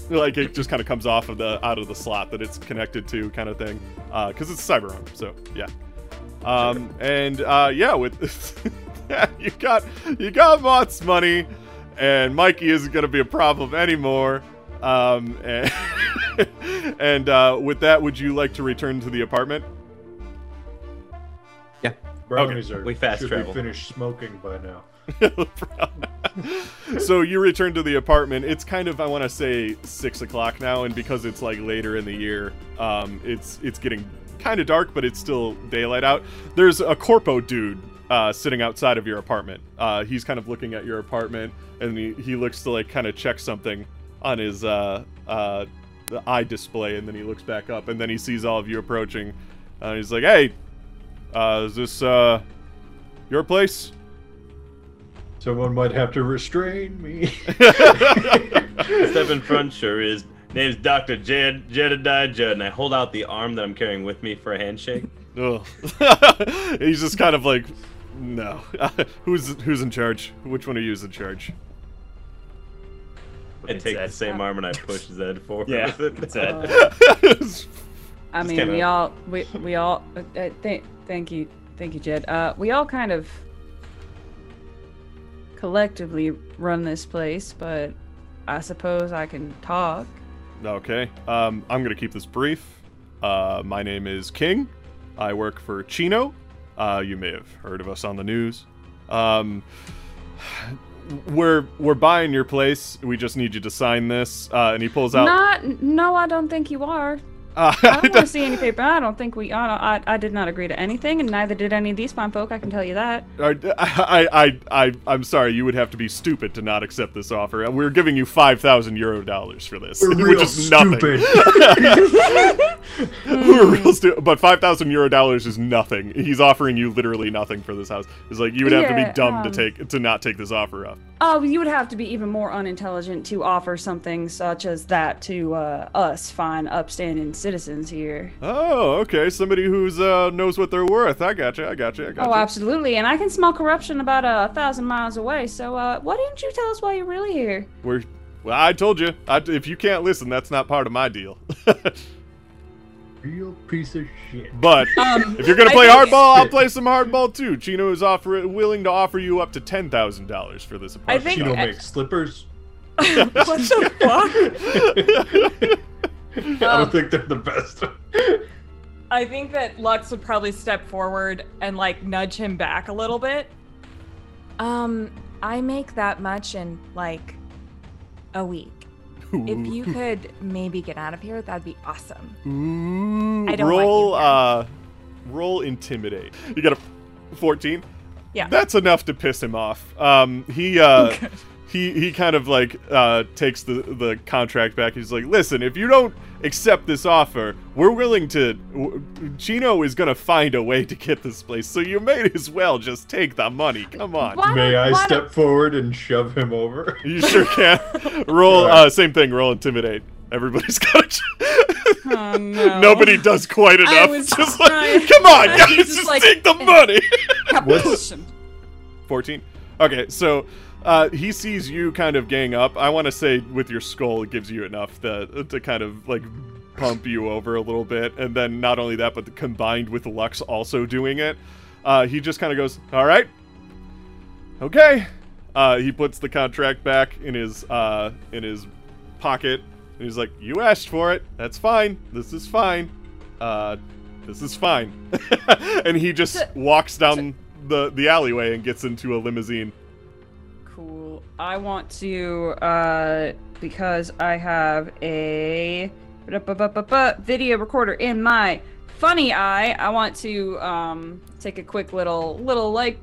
Speaker 1: like it just kind of comes off of the out of the slot that it's connected to, kind of thing, because it's a cyber arm. So yeah, um, and uh, yeah, with you got you got Moth's money, and Mikey isn't gonna be a problem anymore. Um, and and uh, with that, would you like to return to the apartment?
Speaker 3: Yeah, brownies are.
Speaker 7: We fast
Speaker 3: should
Speaker 7: travel.
Speaker 3: be finished smoking by now.
Speaker 1: so you return to the apartment. It's kind of I want to say six o'clock now, and because it's like later in the year, um, it's it's getting kind of dark, but it's still daylight out. There's a corpo dude uh, sitting outside of your apartment. Uh, he's kind of looking at your apartment, and he, he looks to like kind of check something on his uh, uh, eye display, and then he looks back up, and then he sees all of you approaching. Uh, he's like, "Hey, uh, is this uh, your place?"
Speaker 3: Someone might have to restrain me.
Speaker 7: Step in front, sure is. Name's Dr. Jed Jedediah Judd, and I hold out the arm that I'm carrying with me for a handshake.
Speaker 1: Ugh. He's just kind of like, no. who's who's in charge? Which one of you is in charge?
Speaker 7: I take the same arm and I push Zed forward
Speaker 5: Yeah,
Speaker 7: with it.
Speaker 5: Zed.
Speaker 2: I mean,
Speaker 7: kinda-
Speaker 2: we all, we, we all, uh, uh, th- thank you, thank you, Jed. Uh, we all kind of collectively run this place, but I suppose I can talk.
Speaker 1: okay. Um, I'm gonna keep this brief. Uh, my name is King. I work for Cino. Uh, you may have heard of us on the news. Um, we're we're buying your place. We just need you to sign this. Uh, and he pulls out.
Speaker 2: Not, no, I don't think you are.
Speaker 1: Uh,
Speaker 2: I don't want to see any paper. I don't think we. I, don't, I, I did not agree to anything, and neither did any of these fine folk. I can tell you that.
Speaker 1: I, I, I, I, I'm sorry. You would have to be stupid to not accept this offer. We're giving you five thousand euro dollars for this,
Speaker 3: We're
Speaker 1: which
Speaker 3: real
Speaker 1: is nothing.
Speaker 3: stupid.
Speaker 1: We're real stupid. But five thousand euro dollars is nothing. He's offering you literally nothing for this house. It's like you would have to be dumb to
Speaker 2: um,
Speaker 1: take to not take this offer up.
Speaker 2: Oh, you would have to be even more unintelligent to offer something such as that to uh, us fine, upstanding citizens here.
Speaker 1: Oh, okay. Somebody who's uh knows what they're worth. I gotcha. I gotcha. I gotcha.
Speaker 2: Oh, absolutely. And I can smell corruption about a thousand miles away. So, uh, why didn't you tell us why you're really here?
Speaker 1: We're. Well, I told you. I, if you can't listen, that's not part of my deal.
Speaker 3: Real piece of shit.
Speaker 1: but
Speaker 2: Um,
Speaker 1: if you're gonna play
Speaker 2: think-
Speaker 1: hardball, I'll play some hardball too. Cino is offer willing to offer you up to ten thousand dollars for this
Speaker 2: I
Speaker 1: apartment.
Speaker 2: think-
Speaker 3: Cino
Speaker 2: I-
Speaker 3: makes slippers.
Speaker 2: what the fuck?
Speaker 3: I
Speaker 2: Um,
Speaker 3: don't think they're the best.
Speaker 8: I think that Lux would probably step forward and like nudge him back a little bit.
Speaker 9: Um, I make that much in like a week. If you could maybe get out of here, that'd be awesome.
Speaker 1: Ooh,
Speaker 9: I don't want
Speaker 1: roll
Speaker 9: you
Speaker 1: uh roll intimidate. You got a 14?
Speaker 8: Yeah.
Speaker 1: That's enough to piss him off. Um he uh he he kind of like uh takes the the contract back. He's like, "Listen, if you don't accept this offer, we're willing to w- Cino is going to find a way to get this place. So you may as well just take the money. Come on."
Speaker 2: Why
Speaker 3: May I
Speaker 2: why
Speaker 3: step forward and shove him over?
Speaker 1: You sure can. roll uh same thing, roll intimidate. Everybody's got to
Speaker 8: Oh no.
Speaker 1: Nobody does quite
Speaker 8: I
Speaker 1: enough.
Speaker 8: was
Speaker 1: just
Speaker 8: trying-
Speaker 1: like, come on, guys, just,
Speaker 8: just like-
Speaker 1: take the money.
Speaker 3: What's
Speaker 1: 14. Okay, so uh, he sees you kind of gang up. I want to say with your skull, it gives you enough to, to kind of like pump you over a little bit. And then not only that, but combined with Lux also doing it, uh, he just kind of goes, all right, okay. Uh, he puts the contract back in his uh, in his pocket, and he's like, "You asked for it. That's fine. This is fine. Uh, this is fine." and he just walks down the the alleyway and gets into a limousine.
Speaker 2: Cool. I want to, uh, because I have a video recorder in my funny eye. I want to um take a quick little little like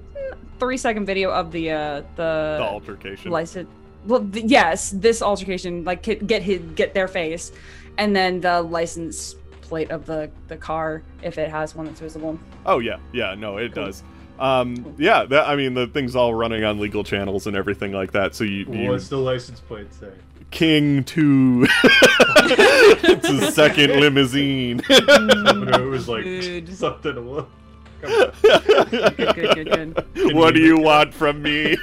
Speaker 2: three second video of the uh the,
Speaker 1: The altercation.
Speaker 2: license. Well, th- yes, this altercation, like get get his get their face, and then the license plate of the the car if it has one that's visible.
Speaker 1: Oh yeah, yeah, no, it does. Um, yeah, that, I mean the thing's all running on legal channels and everything like that. So you, you
Speaker 3: What's the license plate say?
Speaker 1: King Two. it's a second limousine.
Speaker 3: it was like
Speaker 2: Good.
Speaker 3: something. a little-
Speaker 2: Good, good, good, good.
Speaker 1: what do you want from me?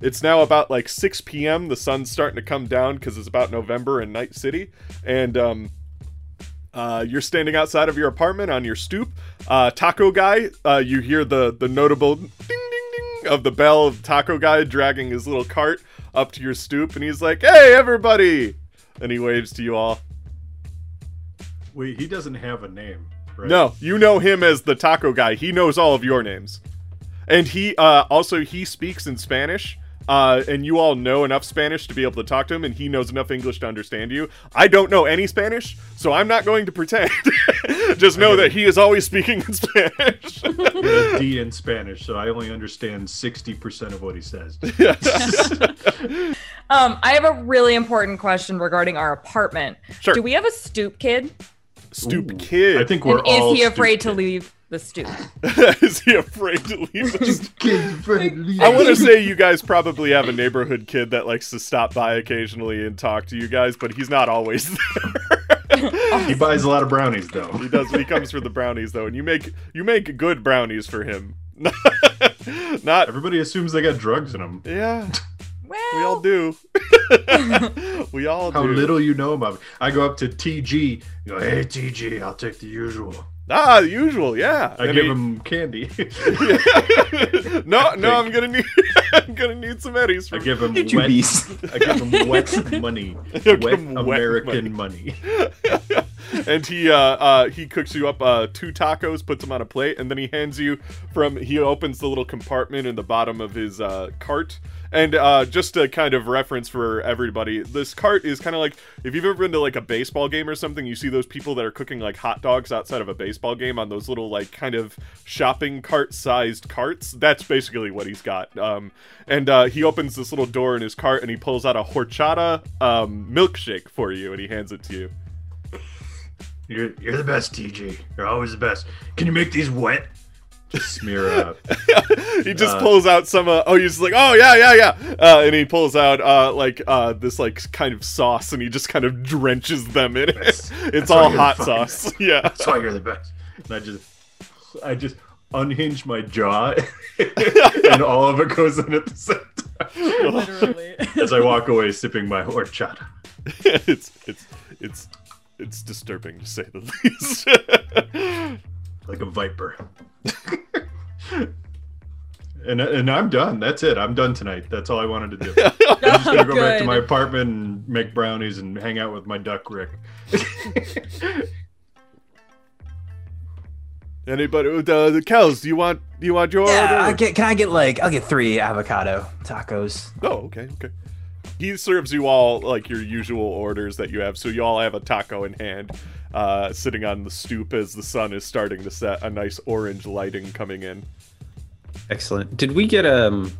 Speaker 1: It's now about like 6 p.m. The sun's starting to come down because it's about November in Night City, and um, uh, you're standing outside of your apartment on your stoop. Uh, taco guy, uh, you hear the the notable ding ding ding of the bell of Taco guy dragging his little cart up to your stoop, and he's like, "Hey, everybody!" And he waves to you all.
Speaker 3: Wait, he doesn't have a name, right?
Speaker 1: No, you know him as the taco guy. He knows all of your names. And he uh also he speaks in Spanish. Uh, and you all know enough Spanish to be able to talk to him, and he knows enough English to understand you. I don't know any Spanish, so I'm not going to pretend. Just know that he is always speaking in Spanish.
Speaker 3: He had a D in Spanish, so I only understand sixty percent of what he says.
Speaker 8: Um, I have a really important question regarding our apartment.
Speaker 1: Sure.
Speaker 8: Do we have a stoop kid?
Speaker 1: Stoop kid.
Speaker 3: I think we're
Speaker 8: and
Speaker 3: all.
Speaker 8: is he afraid to
Speaker 3: stupid.
Speaker 8: leave the stoop?
Speaker 1: is he afraid to leave? the
Speaker 3: Kid's afraid to leave.
Speaker 1: I want to say you guys probably have a neighborhood kid that likes to stop by occasionally and talk to you guys, but he's not always there.
Speaker 3: He buys a lot of brownies, though.
Speaker 1: he does. He comes for the brownies though, and you make you make good brownies for him. not
Speaker 3: Everybody assumes they got drugs in them.
Speaker 1: yeah.
Speaker 8: Well,
Speaker 1: We all do. we all
Speaker 3: How
Speaker 1: do.
Speaker 3: little you know about me. I go up to TG. You go, hey TG, I'll take the usual.
Speaker 1: Ah, the usual. Yeah.
Speaker 3: I
Speaker 1: And
Speaker 3: give
Speaker 1: he-
Speaker 3: him candy.
Speaker 1: no, no, I'm gonna need. I'm gonna need some eddies.
Speaker 3: I give him
Speaker 4: Did
Speaker 3: wet. I give him wet money.
Speaker 1: give
Speaker 3: Wet
Speaker 1: him wet
Speaker 3: American money.
Speaker 1: and he uh, uh he cooks you up uh two tacos puts them on a plate and then he hands you from he opens the little compartment in the bottom of his uh cart and uh just a kind of reference for everybody this cart is kind of like if you've ever been to like a baseball game or something you see those people that are cooking like hot dogs outside of a baseball game on those little like kind of shopping cart sized carts that's basically what he's got um and uh he opens this little door in his cart and he pulls out a horchata um milkshake for you and he hands it to you
Speaker 3: You're, you're the best, TG. You're always the best. Can you make these wet? Just smear up.
Speaker 1: he just
Speaker 3: Uh,
Speaker 1: pulls out some uh, oh he's just like oh yeah yeah yeah uh, and he pulls out uh like uh this like kind of sauce and he just kind of drenches them in it it's all hot
Speaker 3: the fucking-
Speaker 1: sauce yeah
Speaker 3: That's why you're the best. And I just, I just unhinge my jaw, and all of it goes in at the same time.
Speaker 8: literally.
Speaker 3: As I walk away, sipping my horchata.
Speaker 1: it's it's it's it's disturbing to say the least
Speaker 3: like a viper. and and I'm done. That's it. I'm done tonight. That's all I wanted to do. I'm just gonna go back to my apartment and make brownies and hang out with my duck Rick.
Speaker 1: anybody uh, the, the Kells do you want do you want your
Speaker 10: Yeah,
Speaker 1: order
Speaker 10: I get, can I get like I'll get three avocado tacos.
Speaker 1: oh okay okay he serves you all like your usual orders that you have so you all have a taco in hand uh, sitting on the stoop as the sun is starting to set a nice orange lighting coming in
Speaker 4: Excellent. Did we get um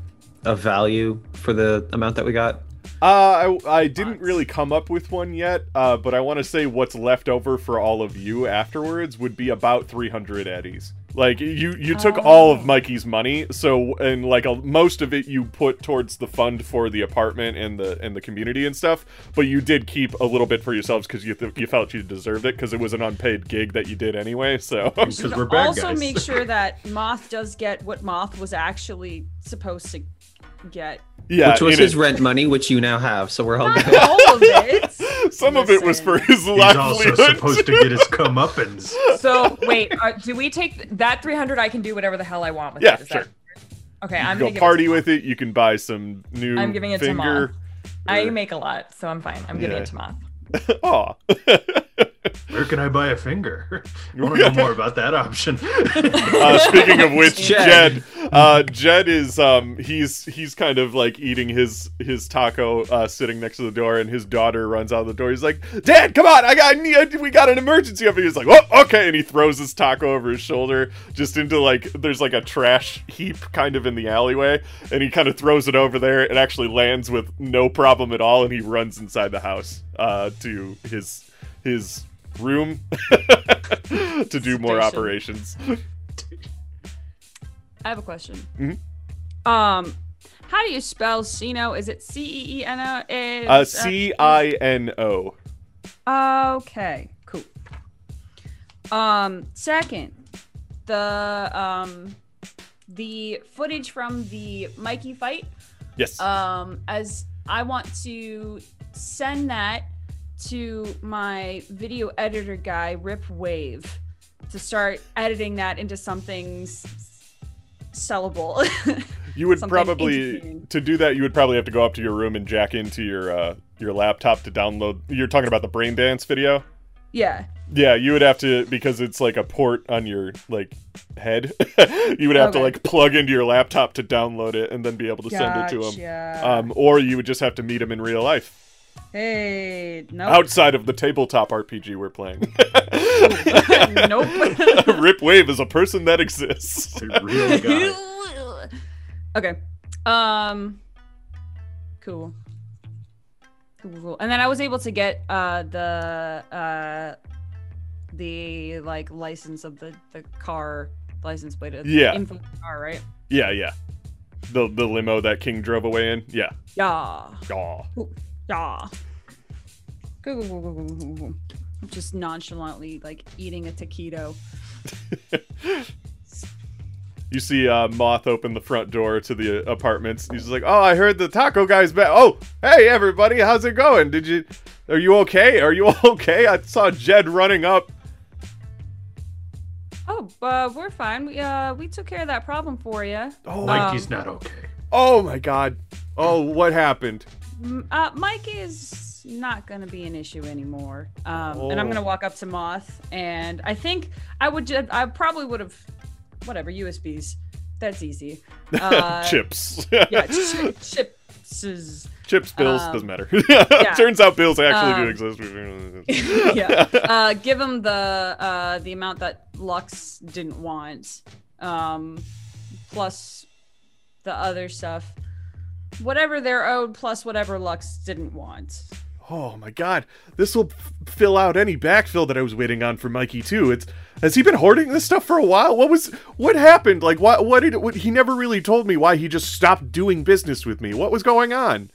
Speaker 4: a value for the amount that we got?
Speaker 1: Uh, I, I didn't really come up with one yet, uh, but I want to say what's left over for all of you afterwards would be about 300 eddies. Like you, you took oh. all of Mikey's money, so and like a, most of it you put towards the fund for the apartment and the and the community and stuff. But you did keep a little bit for yourselves because you th- you felt you deserved it because it was an unpaid gig that you did anyway. So
Speaker 3: Because we're bad
Speaker 2: also
Speaker 3: guys.
Speaker 2: make sure that Moth does get what Moth was actually supposed to get.
Speaker 1: Yeah,
Speaker 4: which was his
Speaker 1: it-
Speaker 4: rent money, which you now have. So we're all good.
Speaker 2: all of it.
Speaker 1: Some of it was for his
Speaker 3: He's also
Speaker 1: livelihood.
Speaker 3: supposed to get his comeuppance.
Speaker 8: So wait, uh, do we take that 300? I can do whatever the hell I want with
Speaker 1: Yeah,
Speaker 8: it. Is
Speaker 1: sure.
Speaker 8: That... Okay,
Speaker 1: You
Speaker 8: I'm
Speaker 1: can
Speaker 8: gonna
Speaker 1: go
Speaker 8: give
Speaker 1: party
Speaker 8: it to
Speaker 1: with it. You can buy some new
Speaker 8: I'm giving it to
Speaker 1: finger.
Speaker 8: Moth. I make a lot, so I'm fine. I'm giving it to Moth.
Speaker 1: Aw.
Speaker 3: Where can I buy a finger? I want to know more about that option.
Speaker 1: Uh, speaking of which,
Speaker 4: Jed.
Speaker 1: Jed, uh, Jed is um, he's he's kind of like eating his his taco, uh, sitting next to the door, and his daughter runs out of the door. He's like, "Dad, come on! I got I- we got an emergency up here." He's like, "Oh, okay," and he throws his taco over his shoulder, just into like there's like a trash heap kind of in the alleyway, and he kind of throws it over there. It actually lands with no problem at all, and he runs inside the house uh, to his his room to do more
Speaker 2: Station.
Speaker 1: operations.
Speaker 2: I have a question.
Speaker 1: Mhm.
Speaker 2: Um, how do you spell Cino? Is it C E E N O? Is,
Speaker 1: Uh, C I N O.
Speaker 2: Okay, cool. Um, second, the um, the footage from the Mikey fight.
Speaker 1: Yes.
Speaker 2: Um, as I want to send that to my video editor guy, Rip Wave, to start editing that into something sellable.
Speaker 1: You would probably to do that. You would probably have to go up to your room and jack into your uh, your laptop to download. You're talking about the brain dance video.
Speaker 2: yeah.
Speaker 1: Yeah, you would have to because it's like a port on your like head. you would have to like plug into your laptop to download it and then be able to send it to him.
Speaker 2: Gotcha.
Speaker 1: Um, or you would just have to meet him in real life
Speaker 2: Hey, no.
Speaker 1: outside of the tabletop RPG we're playing.
Speaker 2: nope.
Speaker 1: Rip Wave is a person that exists.
Speaker 3: A real guy.
Speaker 2: okay. Um. Cool. Cool, cool, cool. And then I was able to get uh the uh the like license of the the car license plate of
Speaker 1: Yeah.
Speaker 2: info the car, right?
Speaker 1: Yeah, yeah. The the limo that King drove away in. Yeah.
Speaker 2: Yeah.
Speaker 1: Aw.
Speaker 2: Yeah. Cool, cool, cool, cool, cool, cool, cool. Just nonchalantly like eating a taquito.
Speaker 1: You see uh, Moth open the front door to the uh, apartments. He's like, "Oh, I heard the taco guy's back. Oh, hey everybody, how's it going? Did you? Are you okay? Are you okay? I saw Jed running up.
Speaker 2: Oh, uh, we're fine. We uh we took care of that problem for you.
Speaker 1: Oh,
Speaker 3: Mikey's
Speaker 2: Um,
Speaker 3: not okay.
Speaker 1: oh my God. Oh, what happened?
Speaker 2: Uh, Mike is not going to be an issue anymore. Um, And I'm
Speaker 1: Oh.
Speaker 2: going to walk up to Moth, and I think I would. Ju- I probably would have, whatever USBs. That's easy. Uh,
Speaker 1: Chips.
Speaker 2: Yeah, chi- chips. is-
Speaker 1: Chips, bills,
Speaker 2: um,
Speaker 1: doesn't matter.
Speaker 2: yeah.
Speaker 1: Turns out bills actually do
Speaker 2: Um,
Speaker 1: exist.
Speaker 2: yeah. Uh, give him the uh, the amount that Lux didn't want, um, plus the other stuff. Whatever they're owed, plus whatever Lux didn't want.
Speaker 1: Oh my god, this will f- fill out any backfill that I was waiting on for Mikey too. It's has he been hoarding this stuff for a while? What was what happened? Like what what did what, he never really told me why he just stopped doing business with me. What was going on?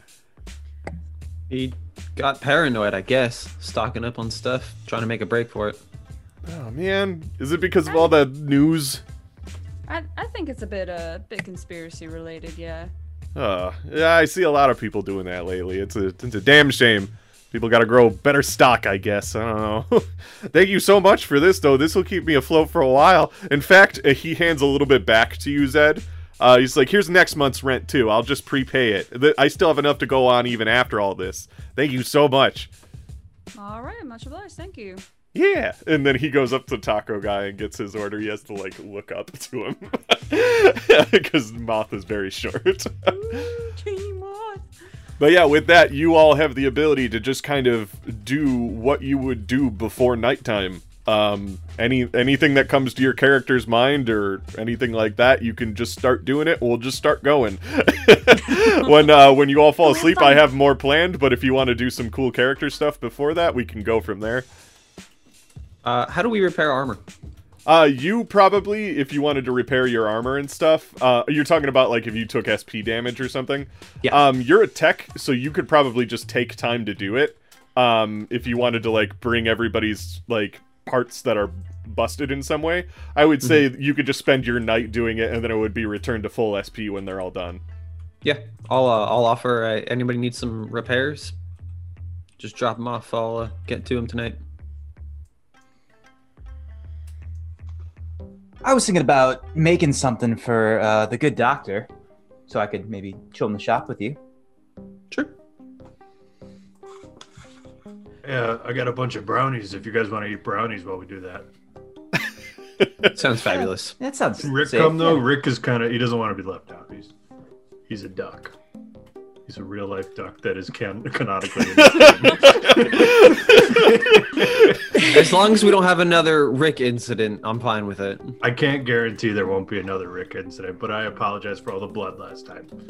Speaker 4: He got paranoid, I guess, stocking up on stuff, trying to make a break for it.
Speaker 1: Oh man, is it because of all the news?
Speaker 2: I, I think it's a bit uh bit conspiracy related, yeah.
Speaker 1: Uh, yeah, I see a lot of people doing that lately. It's a it's a damn shame. People got to grow better stock, I guess. I don't know. Thank you so much for this, though. This will keep me afloat for a while. In fact, uh, he hands a little bit back to you, Zed. Uh, he's like, "Here's next month's rent too. I'll just prepay it. I still have enough to go on even after all this. Thank you so much."
Speaker 2: All right, much obliged. Thank you.
Speaker 1: Yeah, and then he goes up to Taco Guy and gets his order. He has to like look up to him because Moth is very short. But yeah, with that, you all have the ability to just kind of do what you would do before nighttime. Um, any anything that comes to your character's mind or anything like that, you can just start doing it. We'll just start going. when uh, when you all fall asleep, I have more planned. But if you want to do some cool character stuff before that, we can go from there.
Speaker 4: Uh, how do we repair armor?
Speaker 1: Uh, you probably, if you wanted to repair your armor and stuff, uh, you're talking about like if you took SP damage or something.
Speaker 4: Yeah.
Speaker 1: Um, you're a tech, so you could probably just take time to do it. Um, if you wanted to like bring everybody's like parts that are busted in some way, I would say you could just spend your night doing it, and then it would be returned to full SP when they're all done.
Speaker 4: Yeah, I'll uh, I'll offer. Uh, anybody needs some repairs? Just drop them off. I'll uh, get to them tonight.
Speaker 10: I was thinking about making something for uh, the good doctor, so I could maybe chill in the shop with you.
Speaker 4: Sure.
Speaker 3: Yeah, I got a bunch of brownies. If you guys want to eat brownies while we do that.
Speaker 4: Sounds fabulous.
Speaker 10: That sounds
Speaker 3: Rick
Speaker 10: safe.
Speaker 3: come though.
Speaker 10: Yeah.
Speaker 3: Rick is kind of he doesn't want to be left out. He's he's a duck. He's a real life duck that is can- canonically. In.
Speaker 4: As long as we don't have another Rick incident, I'm fine with it.
Speaker 3: I can't guarantee there won't be another Rick incident, but I apologize for all the blood last time.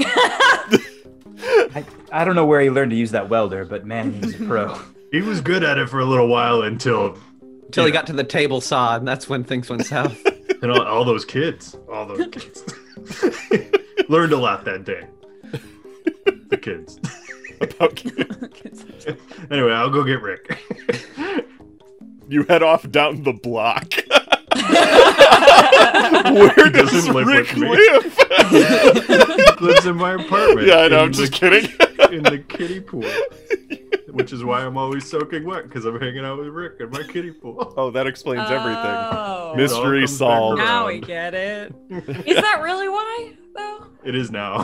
Speaker 10: I, I don't know where he learned to use that welder, but man, he's a pro.
Speaker 3: He was good at it for a little while until
Speaker 4: Until he got to the table saw, and that's when things went south.
Speaker 3: and all, all those kids, all those kids, learned a lot that day. The kids. anyway, I'll go get Rick.
Speaker 1: You head off down the block. Where does
Speaker 3: doesn't live
Speaker 1: Rick
Speaker 3: with me.
Speaker 1: live?
Speaker 3: Lives in my apartment.
Speaker 1: Yeah, I know. I'm just
Speaker 3: the-
Speaker 1: kidding.
Speaker 3: in the kiddie pool, which is why I'm always soaking wet because I'm hanging out with Rick in my kiddie pool.
Speaker 1: Oh, that explains
Speaker 8: Oh.
Speaker 1: everything. Mystery
Speaker 3: comes back
Speaker 1: solved.
Speaker 3: around.
Speaker 8: Now we get it. Is that really why, though?
Speaker 3: It is now.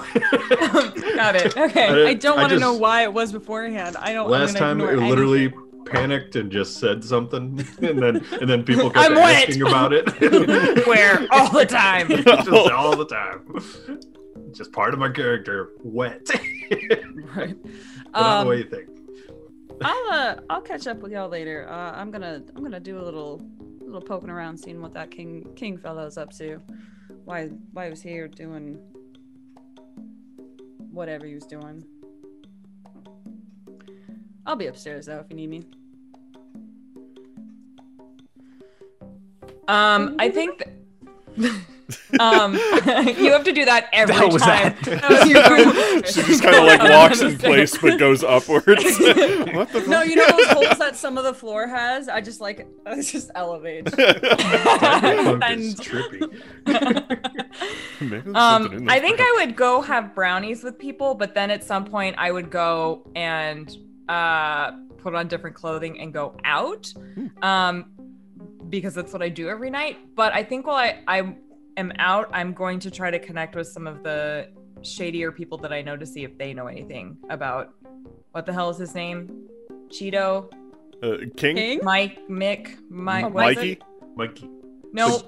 Speaker 8: Got it. Okay.
Speaker 3: I-
Speaker 8: I, don't
Speaker 3: I
Speaker 8: want to know
Speaker 3: just-
Speaker 8: why it was beforehand. I don't. I'm
Speaker 3: Last
Speaker 8: gonna
Speaker 3: time it
Speaker 8: ignore
Speaker 3: literally
Speaker 8: anything.
Speaker 3: Panicked and just said something, and then and then people kept
Speaker 8: I'm wet.
Speaker 3: asking about it.
Speaker 8: Where all the time.
Speaker 3: just all the time. Just part of my character, wet.
Speaker 8: right.
Speaker 3: But not the
Speaker 8: Um,
Speaker 3: way you think.
Speaker 2: I'll uh, I'll catch up with y'all later. Uh, I'm gonna I'm gonna do a little little poking around, seeing what that king king fellow's up to. Why why he was here doing whatever he was doing. I'll be upstairs though if you need me.
Speaker 8: Um, I think. Th- um, you have to do that every
Speaker 10: hell was
Speaker 8: time.
Speaker 10: that?
Speaker 8: was you.
Speaker 1: She just kind of like walks in place but goes upwards. what the
Speaker 2: No, you know those holes that some of the floor has? I just like I just elevate.
Speaker 3: Cyberpunk
Speaker 8: and-
Speaker 3: trippy.
Speaker 1: Maybe there's something in
Speaker 8: Um, I think
Speaker 1: crap.
Speaker 8: I would go have brownies with people, but then at some point I would go and uh, put on different clothing and go out, um, because that's what I do every night. But I think while I, I am out, I'm going to try to connect with some of the shadier people that I know to see if they know anything about what the hell is his name, Cheeto,
Speaker 1: Uh, King?
Speaker 2: King?
Speaker 8: Mike, Mick, Mike,
Speaker 2: Oh,
Speaker 1: Mikey?
Speaker 3: Mikey.
Speaker 8: No,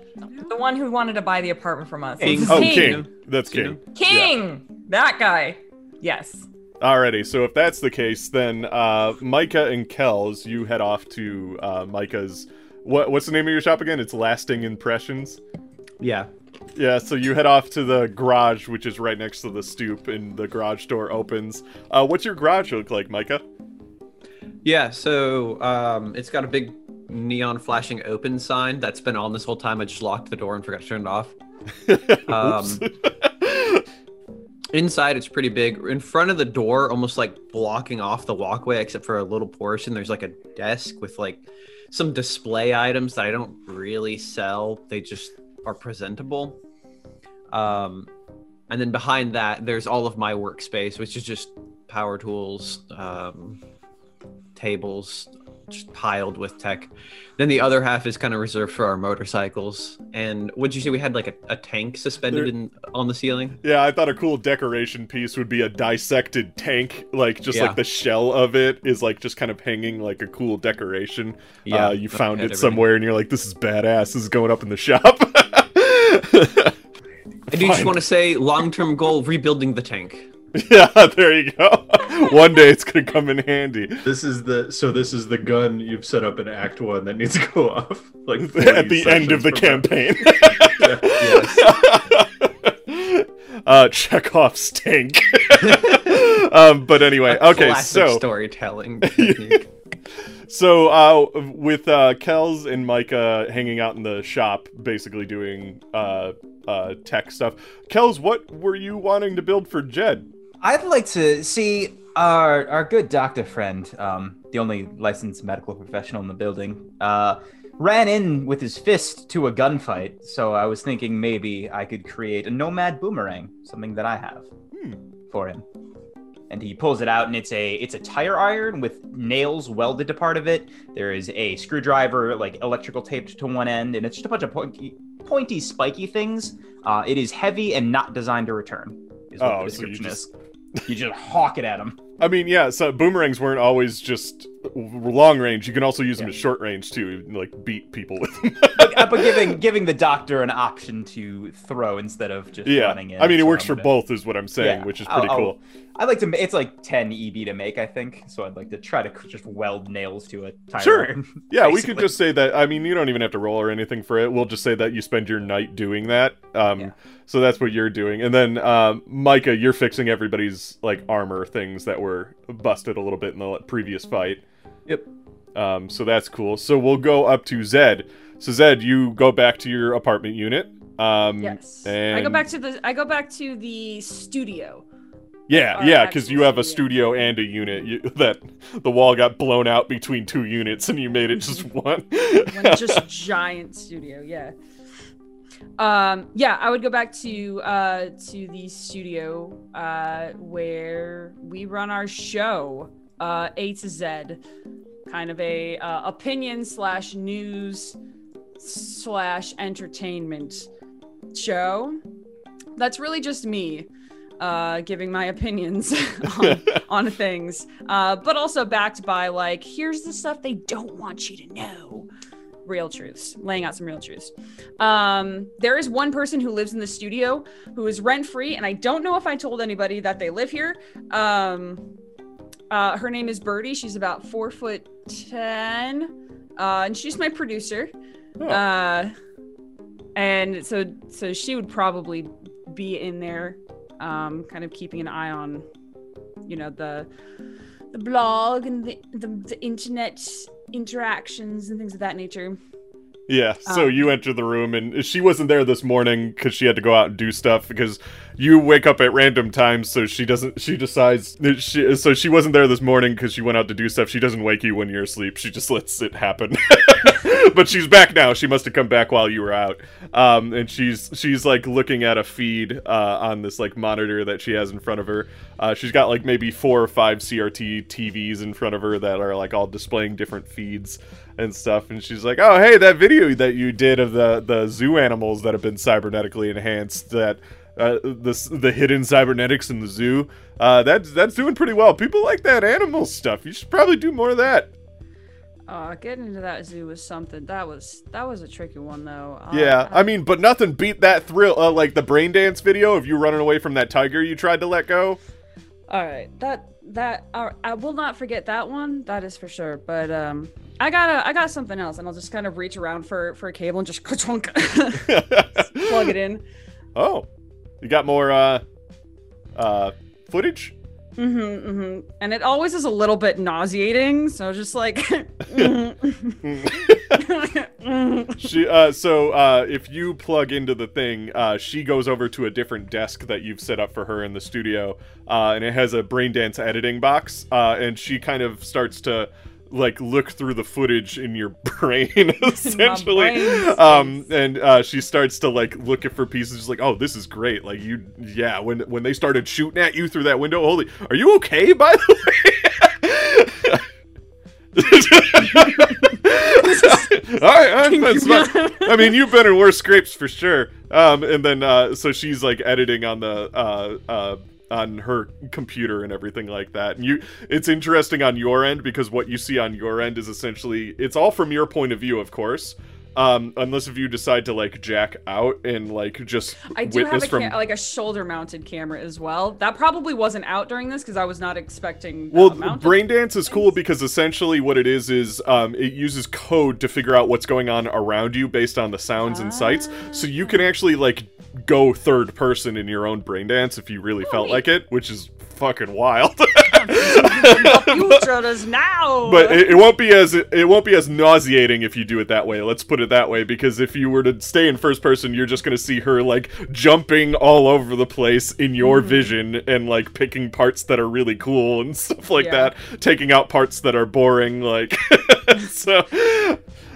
Speaker 8: the one who wanted to buy the apartment from us.
Speaker 4: King.
Speaker 1: Oh,
Speaker 8: King.
Speaker 1: King. That's
Speaker 4: King.
Speaker 1: King.
Speaker 8: King, that guy. Yes.
Speaker 1: Alrighty, so if that's the case, then uh, Micah and Kells, you head off to uh, Micah's. What what's the name of your shop again? It's Lasting Impressions.
Speaker 4: Yeah.
Speaker 1: Yeah, so you head off to the garage, which is right next to the stoop, and the garage door opens. Uh, what's your garage look like, Micah?
Speaker 4: Yeah, so um, it's got a big neon flashing open sign that's been on this whole time. I just locked the door and forgot to turn it off. Um, inside, it's pretty big. In front of the door, almost like blocking off the walkway, except for a little portion, there's like a desk with like some display items that I don't really sell. They just are presentable. Um, and then behind that, there's all of my workspace, which is just power tools, um, tables, just piled with tech. Then the other half is kind of reserved for our motorcycles. And would you say we had like a, a tank suspended
Speaker 1: There-
Speaker 4: in on the ceiling?
Speaker 1: Yeah, I thought a cool decoration piece would be a dissected tank, like just
Speaker 4: Yeah.
Speaker 1: like the shell of it is like just kind of hanging like a cool decoration.
Speaker 4: Yeah,
Speaker 1: uh, you found it
Speaker 4: everything.
Speaker 1: somewhere, and you're like, "This is badass. This is going up in the shop."
Speaker 4: I do just want to say long-term goal: rebuilding the tank.
Speaker 1: yeah, there you go. One day it's gonna come in handy.
Speaker 3: This is the so this is the gun you've set up in Act One that needs to go off like
Speaker 1: At the end of the
Speaker 3: sessions from
Speaker 1: campaign. uh, Chekhov's tank. um, but anyway,
Speaker 4: A
Speaker 1: okay, so
Speaker 4: storytelling.
Speaker 1: so uh, with uh, Kells and Micah hanging out in the shop, basically doing uh, uh, tech stuff. Kells, what were you wanting to build for Jed?
Speaker 10: I'd like to see our our good doctor friend, um, the only licensed medical professional in the building, uh, ran in with his fist to a gunfight. So I was thinking maybe I could create a nomad boomerang, something that I have for him. And he pulls it out, and it's a it's a tire iron with nails welded to part of it. There is a screwdriver, like electrical taped to one end, and it's just a bunch of pointy, pointy spiky things. Uh, it is heavy and not designed to return. Is what
Speaker 1: Oh,
Speaker 10: the
Speaker 1: so you just-
Speaker 10: is. You just hawk it at them.
Speaker 1: I mean, yeah, so boomerangs weren't always just long range. You can also use them at short range too, like beat people with them.
Speaker 10: but, uh, but giving giving the doctor an option to throw instead of just
Speaker 1: yeah,
Speaker 10: running in.
Speaker 1: I mean it works for
Speaker 10: gonna-
Speaker 1: both, is what I'm saying,
Speaker 10: Yeah,
Speaker 1: which is
Speaker 10: I'll-
Speaker 1: pretty
Speaker 10: I'll-
Speaker 1: cool.
Speaker 10: I like to. It's like 10 EB to make, I think. So I'd like to try to just weld nails to a tire
Speaker 1: Sure.
Speaker 10: iron.
Speaker 1: Yeah, we could just say that. I mean, you don't even have to roll or anything for it. We'll just say that you spend your night doing that. Um,
Speaker 10: Yeah.
Speaker 1: So that's what you're doing, and then um, Micah, you're fixing everybody's like armor things that were busted a little bit in the previous fight.
Speaker 10: Yep.
Speaker 1: Um, so that's cool. So we'll go up to Zed. So Zed, you go back to your apartment unit. Um,
Speaker 2: Yes.
Speaker 1: And
Speaker 2: I go back to the I go back to the studio.
Speaker 1: Yeah,
Speaker 2: our
Speaker 1: yeah, because you have a
Speaker 2: studio.
Speaker 1: studio and a unit. You, that the wall got blown out between two units, and you made it just one.
Speaker 2: One just giant studio, yeah. Um, yeah, I would go back to uh to the studio uh where we run our show, uh A to Z, kind of a uh, opinion slash news slash entertainment show. That's really just me uh, giving my opinions on, on things, uh, but also backed by like, here's the stuff they don't want you to know. Real truths, laying out some real truths. Um, there is one person who lives in the studio who is rent free, and I don't know if I told anybody that they live here. Um, uh, her name is Birdie. She's about four foot ten, uh, and she's my producer.
Speaker 1: Oh.
Speaker 2: Uh, and so, so she would probably be in there, um, kind of keeping an eye on, you know, the the blog and the the, the internet interactions and things of that nature.
Speaker 1: Yeah, so
Speaker 2: Um,
Speaker 1: you enter the room, and she wasn't there this morning because she had to go out and do stuff. Because you wake up at random times, so she doesn't. She decides. She so she wasn't there this morning because she went out to do stuff. She doesn't wake you when you're asleep. She just lets it happen. but she's back now. She must have come back while you were out. Um, and she's she's like looking at a feed uh, on this like monitor that she has in front of her. Uh, she's got like maybe four or five CRT TVs in front of her that are like all displaying different feeds and stuff. And she's like, "Oh, hey, that video that you did of the the zoo animals that have been cybernetically enhanced that." Uh, the the hidden cybernetics in the zoo, uh, that's that's doing pretty well. People like that animal stuff. You should probably do more of that.
Speaker 2: Uh, getting into that zoo was something that was that was a tricky one though. Uh,
Speaker 1: Yeah, I mean, but nothing beat that thrill, uh, like the brain dance video of you running away from that tiger you tried to let go.
Speaker 2: All right, that that uh, I will not forget that one. That is for sure. But um, I got a I got something else, and I'll just kind of reach around for for a cable and just plug it in.
Speaker 1: Oh, you got more uh, uh, footage?
Speaker 2: Mm-hmm, mm-hmm. And it always is a little bit nauseating. So just like, mhm.
Speaker 1: she uh so uh if you plug into the thing uh she goes over to a different desk that you've set up for her in the studio uh and it has a brain dance editing box uh and she kind of starts to like look through the footage in your brain essentially
Speaker 2: brain
Speaker 1: um and uh she starts to like look at for pieces just like oh this is great like you yeah when when they started shooting at you through that window holy are you okay by the way All right, I'm- that's fine. I mean, you've been in worse scrapes for sure. Um, and then uh, so she's like editing on the uh, uh, on her computer and everything like that. And you, it's interesting on your end because what you see on your end is essentially it's all from your point of view, of course. Um, unless if you decide to like jack out and like just
Speaker 2: I do have a
Speaker 1: from
Speaker 2: ca- like a shoulder-mounted camera as well. That probably wasn't out during this because I was not expecting.
Speaker 1: Well, brain dance is cool because essentially what it is is um, it uses code to figure out what's going on around you based on the sounds and sights. So you can actually like go third person in your own brain dance if you really felt like it, which is fucking wild.
Speaker 2: the future is now.
Speaker 1: but it, it won't be as it won't be as nauseating if you do it that way. Let's put it that way because if you were to stay in first person, you're just gonna see her like jumping all over the place in your vision and like picking parts that are really cool and stuff like
Speaker 2: Yeah.
Speaker 1: that, taking out parts that are boring. Like so.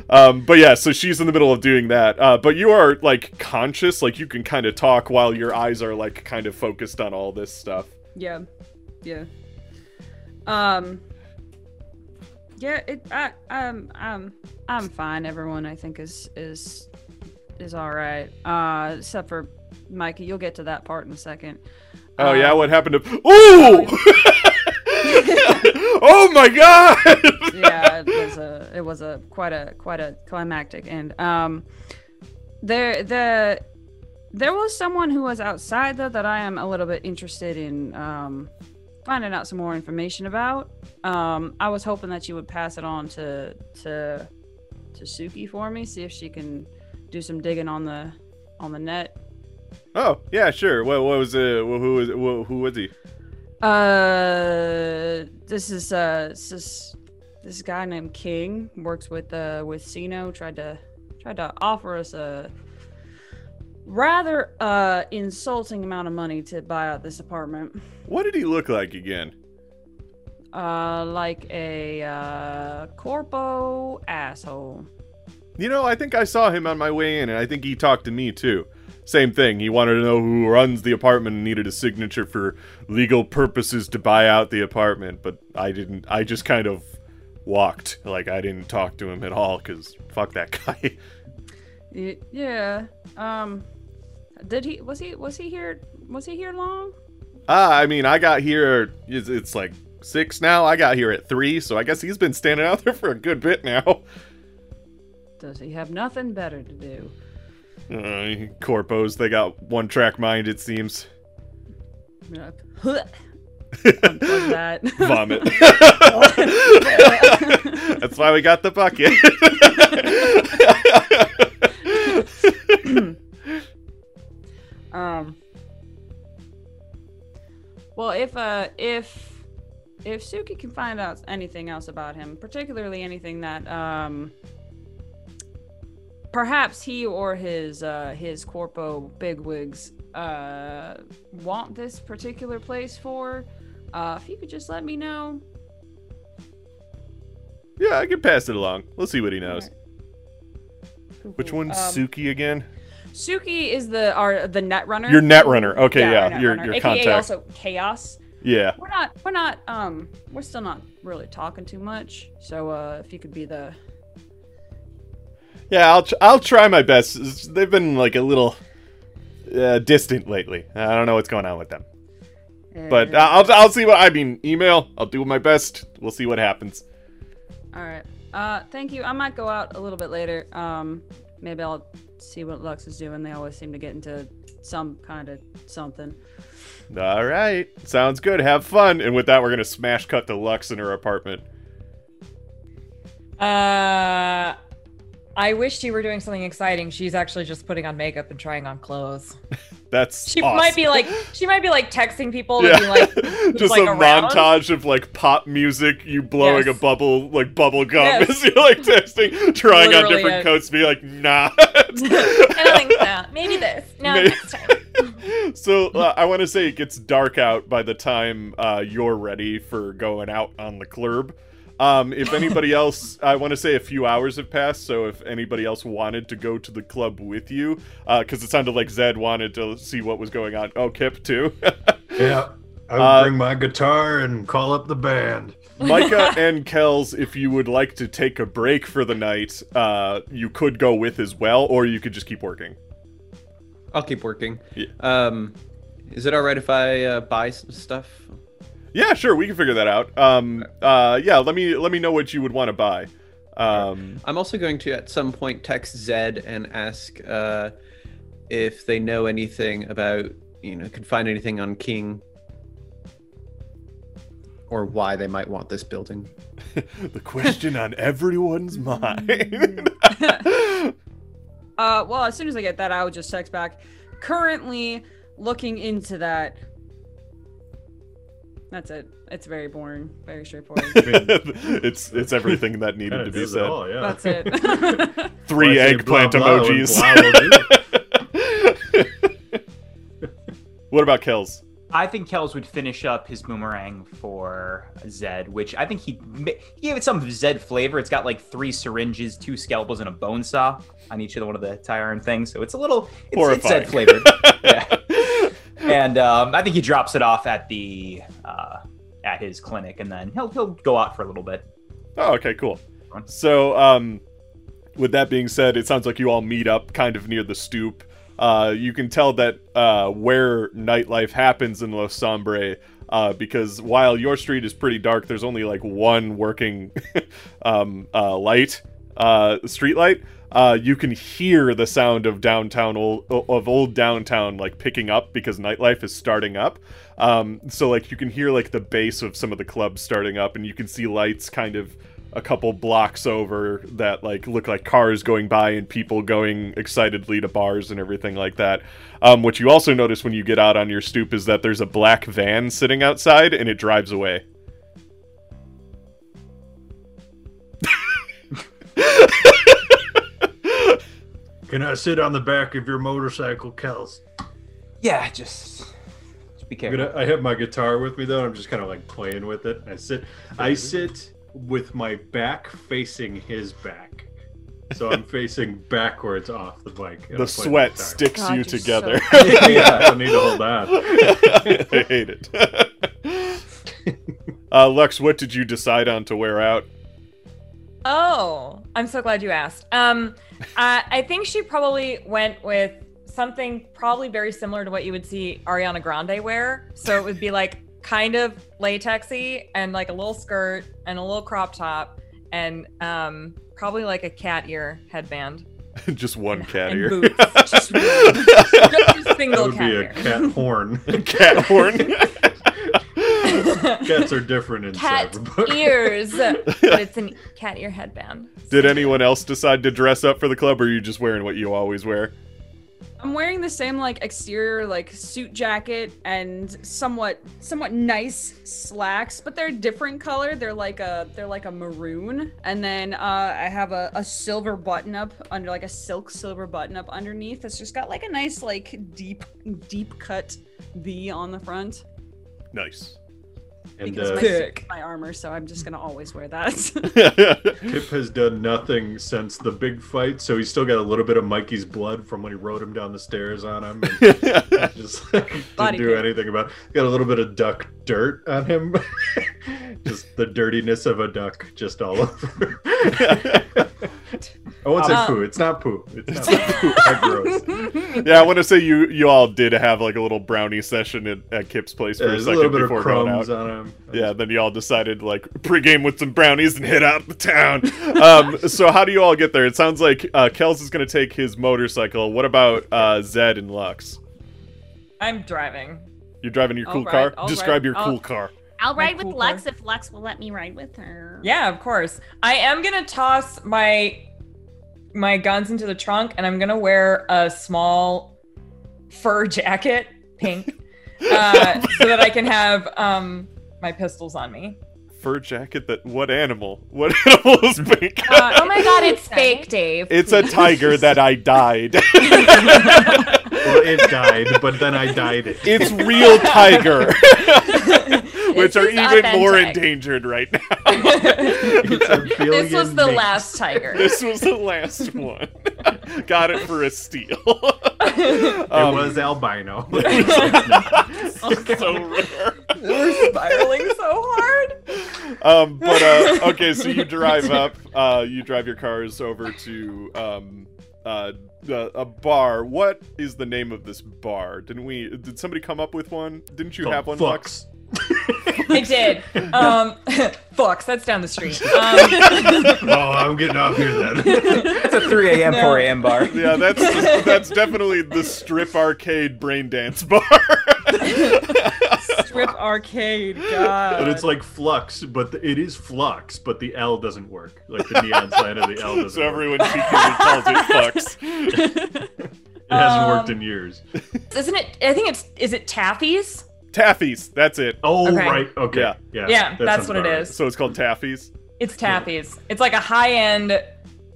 Speaker 1: Um, but yeah, so she's in the middle of doing that. Uh, but you are like conscious, like you can kind of talk while your eyes are like kind of focused on all this stuff.
Speaker 2: Yeah, yeah. Um. Yeah, it. I, um. Um. I'm fine. Everyone, I think, is is is all right. Uh, except for Mikey. You'll get to that part in a second.
Speaker 1: Oh
Speaker 2: Uh,
Speaker 1: yeah, what happened to? Ooh! oh my god!
Speaker 2: yeah, it was a it was a quite a quite a climactic end um there the there was someone who was outside though that I am a little bit interested in um finding out some more information about. Um I was hoping that you would pass it on to to to Suki for me, see if she can do some digging on the on the net.
Speaker 1: Oh yeah, sure. What, what was it? Who was who, who was he?
Speaker 2: Uh, this is uh, this is this guy named King works with uh with Cino. Tried to tried to offer us a rather uh insulting amount of money to buy out this apartment.
Speaker 1: What did he look like again?
Speaker 2: Uh, like a uh corpo asshole.
Speaker 1: You know, I think I saw him on my way in, and I think he talked to me too. Same thing. He wanted to know who runs the apartment and needed a signature for legal purposes to buy out the apartment, but I didn't. I just kind of walked. Like, I didn't talk to him at all, because fuck that guy.
Speaker 2: Yeah. Um, did he? Was he? Was he here? Was he here long?
Speaker 1: Ah, I mean, I got here. It's, it's like six now. I got here at three, so I guess he's been standing out there for a good bit now.
Speaker 2: Does he have nothing better to do?
Speaker 1: Uh, corpos, they got one track mind, it seems.
Speaker 2: Unplug that.
Speaker 1: Vomit. That's why we got the bucket.
Speaker 2: um. Well, if uh, if if Suki can find out anything else about him, particularly anything that um, perhaps he or his uh, his corpo bigwigs uh, want this particular place for, uh, if you could just let me know.
Speaker 1: yeah, I can pass it along. We'll see what he knows. Which one's
Speaker 2: Um,
Speaker 1: Suki again?
Speaker 2: Suki is the our the net runner.
Speaker 1: Your net runner. Okay, yeah,
Speaker 2: net
Speaker 1: your- your
Speaker 2: AKA
Speaker 1: contact.
Speaker 2: also chaos.
Speaker 1: Yeah.
Speaker 2: We're not we're not um we're still not really talking too much. So uh if you could be the
Speaker 1: Yeah, I'll tr- I'll try my best. They've been like a little uh, distant lately. I don't know what's going on with them. But
Speaker 2: uh,
Speaker 1: I'll I'll see what I mean. Email. I'll do my best. We'll see what happens.
Speaker 2: all right. Uh thank you. I might go out a little bit later. Um maybe I'll see what Lux is doing. They always seem to get into some kind of something.
Speaker 1: All right, sounds good. Have fun. And with that, we're gonna smash cut to Lux in her apartment.
Speaker 8: Uh, I wish she were doing something exciting. She's actually just putting on makeup and trying on clothes.
Speaker 1: That's
Speaker 8: She
Speaker 1: awesome.
Speaker 8: might be like, she might be like texting people
Speaker 1: Yeah,
Speaker 8: like,
Speaker 1: just
Speaker 8: like,
Speaker 1: a
Speaker 8: around.
Speaker 1: montage of like pop music, you blowing
Speaker 8: Yes.
Speaker 1: a bubble like bubble gum
Speaker 8: Yes.
Speaker 1: as you're like texting, trying on different
Speaker 8: yeah.
Speaker 1: coats, be like, nah.
Speaker 8: I don't think so. Maybe this. No,
Speaker 1: May-
Speaker 8: next time.
Speaker 1: so uh, I want to say it gets dark out by the time uh, you're ready for going out on the club. Um, if anybody else, I want to say a few hours have passed. So if anybody else wanted to go to the club with you, because it sounded like Zed wanted to see what was going on. Oh, Kip too.
Speaker 3: Yeah. I would
Speaker 1: Uh,
Speaker 3: bring my guitar and call up the band.
Speaker 1: Micah and Kells, if you would like to take a break for the night, uh, you could go with as well, or you could just keep working.
Speaker 4: I'll keep working.
Speaker 1: Yeah.
Speaker 4: Um, is it all right if I uh, buy some stuff?
Speaker 1: Yeah, sure, we can figure that out. Um, uh, yeah, let me let me know what you would want to buy. Um,
Speaker 4: I'm also going to at some point text Zed and ask uh, if they know anything about, you know, can find anything on King or why they might want this building.
Speaker 1: the question on everyone's mind.
Speaker 2: Uh, well, as soon as I get that, I will just text back. Currently looking into that. That's it. It's very boring, very straightforward.
Speaker 1: i it's it's everything that needed to be
Speaker 3: does it
Speaker 1: said.
Speaker 3: all, yeah.
Speaker 2: That's it.
Speaker 1: Three
Speaker 3: Why say
Speaker 1: eggplant
Speaker 3: blah, blah,
Speaker 1: emojis.
Speaker 3: blah
Speaker 1: what about Kells?
Speaker 5: I think Kells would finish up his boomerang for Zed, which I think he he gave it some Zed flavor. It's got like three syringes, two scalpels, and a bone saw on each of the one of the tire iron things. So it's a little it's, it's Zed flavored. yeah. And um, I think he drops it off at the uh, at his clinic, and then he'll he'll go out for a little bit.
Speaker 1: Oh, okay, cool. So, um, with that being said, it sounds like you all meet up kind of near the stoop. Uh, you can tell that uh, where nightlife happens in Los Sombre, uh, because while your street is pretty dark, there's only like one working um, uh, light, uh, street light. Uh, you can hear the sound of downtown old, of old downtown like picking up because nightlife is starting up. Um, so like you can hear like the base of some of the clubs starting up, and you can see lights kind of a couple blocks over that like look like cars going by and people going excitedly to bars and everything like that. Um, what you also notice when you get out on your stoop is that there's a black van sitting outside and it drives away.
Speaker 3: Can I sit on the back of your motorcycle, Kells?
Speaker 10: Yeah, just, just be
Speaker 3: I'm
Speaker 10: careful.
Speaker 3: gonna, I have my guitar with me though. I'm just kind of like playing with it. I sit, I sit with my back facing his back, so I'm facing backwards off the bike.
Speaker 1: The sweat
Speaker 3: guitar.
Speaker 1: sticks
Speaker 2: God,
Speaker 1: you
Speaker 2: you're so
Speaker 1: together.
Speaker 3: yeah, I don't need to hold on.
Speaker 1: I hate it. uh, Lux, what did you decide on to wear out?
Speaker 8: Oh, I'm so glad you asked. Um, I, I think she probably went with something probably very similar to what you would see Ariana Grande wear. So it would be like kind of latexy and like a little skirt and a little crop top and um, probably like a cat ear headband
Speaker 1: Just one cat
Speaker 8: and
Speaker 1: ear.
Speaker 8: boots. Just, one. Just a
Speaker 3: That would
Speaker 8: cat
Speaker 3: be a
Speaker 8: ear.
Speaker 3: cat horn.
Speaker 1: cat horn.
Speaker 3: Cats are different in
Speaker 8: cat
Speaker 3: Cyberpunk.
Speaker 8: ears, but it's a cat ear headband.
Speaker 1: Did anyone else decide to dress up for the club, or are you just wearing what you always wear?
Speaker 2: I'm wearing the same like exterior like suit jacket and somewhat somewhat nice slacks, but they're different color. They're like a they're like a maroon, and then uh, I have a, a silver button up under like a silk silver button up underneath. It's just got like a nice like deep deep cut V on the front
Speaker 1: Nice.
Speaker 3: And
Speaker 2: because
Speaker 3: uh,
Speaker 2: my,
Speaker 8: Sick.
Speaker 2: my armor, so I'm just gonna always wear that.
Speaker 3: Kip has done nothing since the big fight, so he's still got a little bit of Mikey's blood from when he rode him down the stairs on him. And just didn't
Speaker 2: Body
Speaker 3: do
Speaker 2: paint.
Speaker 3: anything about. It. Got a little bit of duck dirt on him. just the dirtiness of a duck, just all over. I won't say
Speaker 8: Um,
Speaker 3: poo. It's not poo. It's not poo. That gross.
Speaker 1: yeah, I want to say you you all did have like a little brownie session at, at Kip's place for
Speaker 3: Yeah,
Speaker 1: a
Speaker 3: there's a
Speaker 1: second
Speaker 3: little bit of
Speaker 1: before going
Speaker 3: crumbs
Speaker 1: out.
Speaker 3: on him.
Speaker 1: Yeah, then you all decided like pregame with some brownies and head out the town. Um, so how do you all get there? It sounds like uh, Kells is going to take his motorcycle. What about uh, Zed and Lux?
Speaker 8: I'm driving.
Speaker 1: You're driving your
Speaker 2: All
Speaker 1: cool
Speaker 2: right,
Speaker 1: car.
Speaker 2: all
Speaker 1: Describe
Speaker 2: right,
Speaker 1: your
Speaker 2: I'll-
Speaker 1: cool car.
Speaker 9: I'll
Speaker 8: My
Speaker 9: ride with
Speaker 8: cool
Speaker 9: Lux
Speaker 8: car.
Speaker 9: if Lux will let me ride with her.
Speaker 8: Yeah, of course. I am gonna toss my my guns into the trunk, and I'm gonna wear a small fur jacket, pink, uh, so that I can have um my pistols on me.
Speaker 1: Fur jacket. That what animal? What animal is pink?
Speaker 8: Uh,
Speaker 9: Oh my god, it's fake, Dave.
Speaker 1: it's a tiger that I died.
Speaker 3: Well, it died, but then I died it.
Speaker 1: it's real tiger, which are
Speaker 8: is
Speaker 1: even more endangered right now.
Speaker 3: It's a
Speaker 8: this was the
Speaker 3: minks.
Speaker 8: last tiger.
Speaker 1: this was the last one. Got it for a steal.
Speaker 3: It
Speaker 1: Um,
Speaker 3: was albino.
Speaker 1: it's so rare.
Speaker 8: We're spiraling so hard.
Speaker 1: Um, but uh, okay, so you drive up. Uh, you drive your cars over to um, uh, a, a bar. What is the name of this bar? Didn't we? Did somebody come up with one? Didn't you have one? Lux?
Speaker 3: Fucks.
Speaker 8: I did. Um, Fox, that's down the street. Um,
Speaker 3: Oh, I'm getting off here then.
Speaker 10: It's a 3 a.m., 4 a.m. bar.
Speaker 1: Yeah, that's that's definitely the strip arcade brain dance bar.
Speaker 2: Strip arcade, God.
Speaker 3: But it's like flux, but the, it is flux, but the L doesn't work. Like the neon sign of the L doesn't
Speaker 1: so
Speaker 3: work.
Speaker 1: everyone secretly calls it flux.
Speaker 3: It hasn't worked
Speaker 8: Um,
Speaker 3: in years.
Speaker 8: isn't it? I think it's. Is it Taffy's?
Speaker 1: Taffies. That's it.
Speaker 3: Oh,
Speaker 8: Okay.
Speaker 3: right. Okay.
Speaker 1: Yeah.
Speaker 3: Yeah.
Speaker 8: Yeah,
Speaker 3: that
Speaker 8: that's what it
Speaker 3: right.
Speaker 8: is.
Speaker 1: So it's called Taffies.
Speaker 8: It's Taffy's. It's like a high-end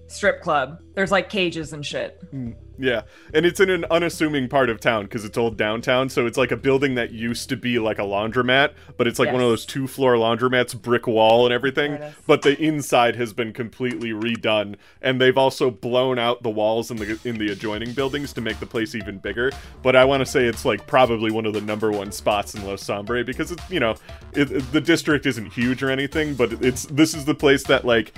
Speaker 8: strip club. There's like cages and shit. Hmm.
Speaker 1: Yeah, and it's in an unassuming part of town because it's old downtown. So it's like a building that used to be like a laundromat, but it's like one of those two-floor laundromats, brick wall and everything.
Speaker 8: There it is.
Speaker 1: But the inside has been completely redone, and they've also blown out the walls in the in the adjoining buildings to make the place even bigger. But I want to say it's like probably one of the number one spots in Los Sombre because it's you know it- the district isn't huge or anything, but it's this is the place that like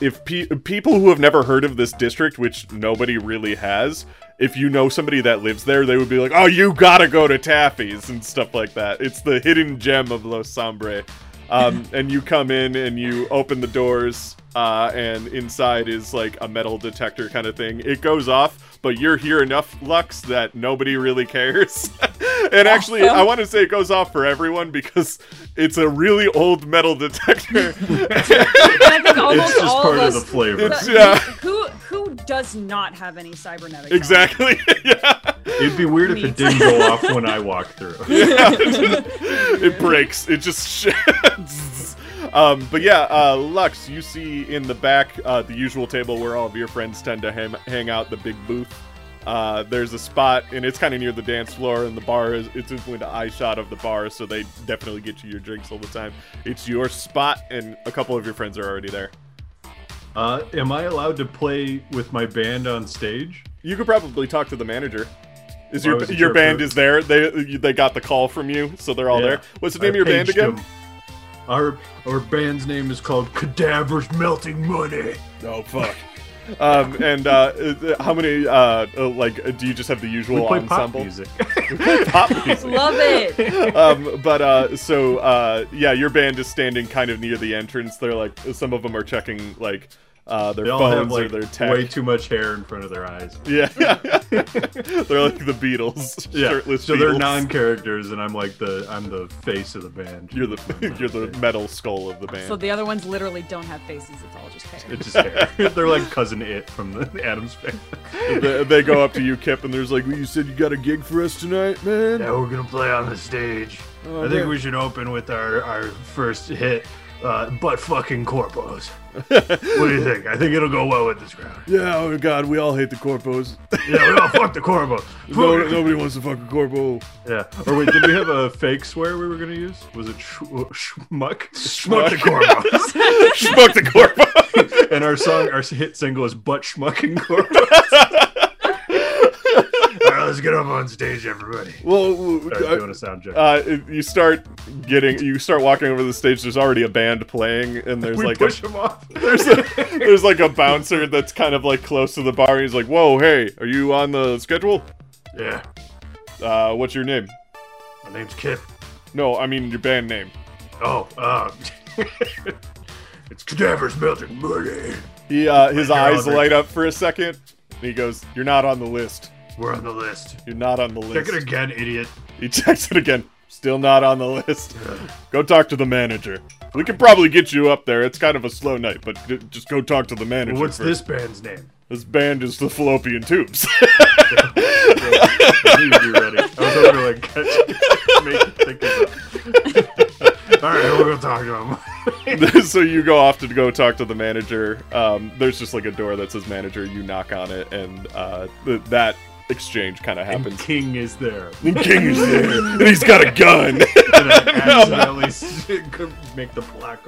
Speaker 1: if pe- people who have never heard of this district, which nobody really has, if you know somebody that lives there, they would be like, "Oh, you gotta go to Taffy's" and stuff like that. It's the hidden gem of Los Sambre. Um, and you come in and you open the doors, uh, and inside is like a metal detector kind of thing. It goes off, but you're here enough, Lux, that nobody really cares. and actually, I want to say it goes off for everyone because it's a really old metal detector.
Speaker 2: I think almost
Speaker 3: it's just
Speaker 2: all
Speaker 3: part
Speaker 2: of
Speaker 3: of the flavor.
Speaker 1: It's- yeah,
Speaker 2: Who who does not have any cybernetic?
Speaker 1: exactly. yeah.
Speaker 3: It'd be weird if it didn't go off when I walk through. Yeah.
Speaker 1: it breaks. It just sheds. Um, but yeah, uh, Lux, you see in the back uh, the usual table where all of your friends tend to hang, hang out, the big booth. Uh, there's a spot, and it's kind of near the dance floor, and the bar is it's instantly the eye shot of the bar, so they definitely get you your drinks all the time. It's your spot, and a couple of your friends are already there.
Speaker 3: Uh, am I allowed to play with my band on stage?
Speaker 1: You could probably talk to the manager. Is your your band is there? They they got the call from you, so they're all
Speaker 3: Yeah.
Speaker 1: there. What's the name
Speaker 3: I
Speaker 1: of your band again?
Speaker 3: them. Our our band's name is called Cadaver's Melting Money.
Speaker 1: Oh fuck. um, and uh, uh, how many uh, uh, like uh, do you just have the usual
Speaker 3: We play pop
Speaker 1: ensemble?
Speaker 3: music.
Speaker 1: Pop music.
Speaker 2: Love it.
Speaker 1: um, but uh, so uh, yeah, your band is standing kind of near the entrance. They're like some of them are checking like uh, their
Speaker 3: They all
Speaker 1: phones
Speaker 3: have
Speaker 1: or
Speaker 3: like
Speaker 1: their tech.
Speaker 3: way too much hair in front of their eyes.
Speaker 1: Yeah, they're like the Beatles,
Speaker 3: Yeah,
Speaker 1: shirtless.
Speaker 3: so they're
Speaker 1: Beatles.
Speaker 3: non-characters, and I'm like the I'm the face of the band.
Speaker 1: You're the you're the metal skull of the band.
Speaker 2: So the other ones literally don't have faces. It's all just hair.
Speaker 3: It's just hair. they're like cousin Itt from the Addams family.
Speaker 1: they, they go up to you, Kip, and there's like, well, "You said you got a gig for us tonight, man."
Speaker 3: Yeah, we're gonna play on the stage.
Speaker 1: Oh,
Speaker 3: I think we should open with our our first hit, uh, butt fucking corpos. What do you think? I think it'll go well with this crowd.
Speaker 1: Yeah, oh god, we all hate the corpos.
Speaker 3: Yeah, we all fuck the corpos.
Speaker 1: no, nobody wants to fuck a corpo.
Speaker 3: Yeah. Or wait, did we have a fake swear we were gonna use? Was it sh- uh, schmuck? Schmuck the corpos.
Speaker 1: Schmuck the corpo.
Speaker 3: and our song, our hit single is butt schmucking corpos. Let's get up on stage, everybody.
Speaker 1: Well,
Speaker 3: Sorry, doing a sound check.
Speaker 1: uh, you start getting, you start walking over the stage. There's already a band playing, and there's
Speaker 3: we
Speaker 1: like
Speaker 3: push
Speaker 1: a,
Speaker 3: him off.
Speaker 1: there's a, there's like a bouncer that's kind of like close to the bar. And he's like, "Whoa, hey, are you on the schedule?
Speaker 3: Yeah,
Speaker 1: Uh, what's your name?
Speaker 3: my name's Kip.
Speaker 1: No, I mean your band name."
Speaker 3: Oh, uh, it's Cadaver's melting money.
Speaker 1: He, uh, his eyes light up for a second. And he goes, "You're not on the list.
Speaker 3: We're on the list.
Speaker 1: You're not on the list.
Speaker 3: Check it again, idiot.
Speaker 1: He checks it again. Still not on the list. Go talk to the manager. We could probably get you up there. It's kind of a slow night, but just go talk to the manager.
Speaker 3: Well, what's
Speaker 1: first.
Speaker 3: this band's name?
Speaker 1: This band is the Fallopian Tubes.
Speaker 3: I knew you'd be ready. I was hoping to like catch make you think of. All right, we'll go talk to him.
Speaker 1: so you go off to go talk to the manager. Um, there's just like a door that says manager. You knock on it, and uh, th- that exchange kind of
Speaker 3: And
Speaker 1: happens.
Speaker 3: King is there.
Speaker 1: And King is there, and he's got a gun.
Speaker 3: And I accidentally s- make the plaque.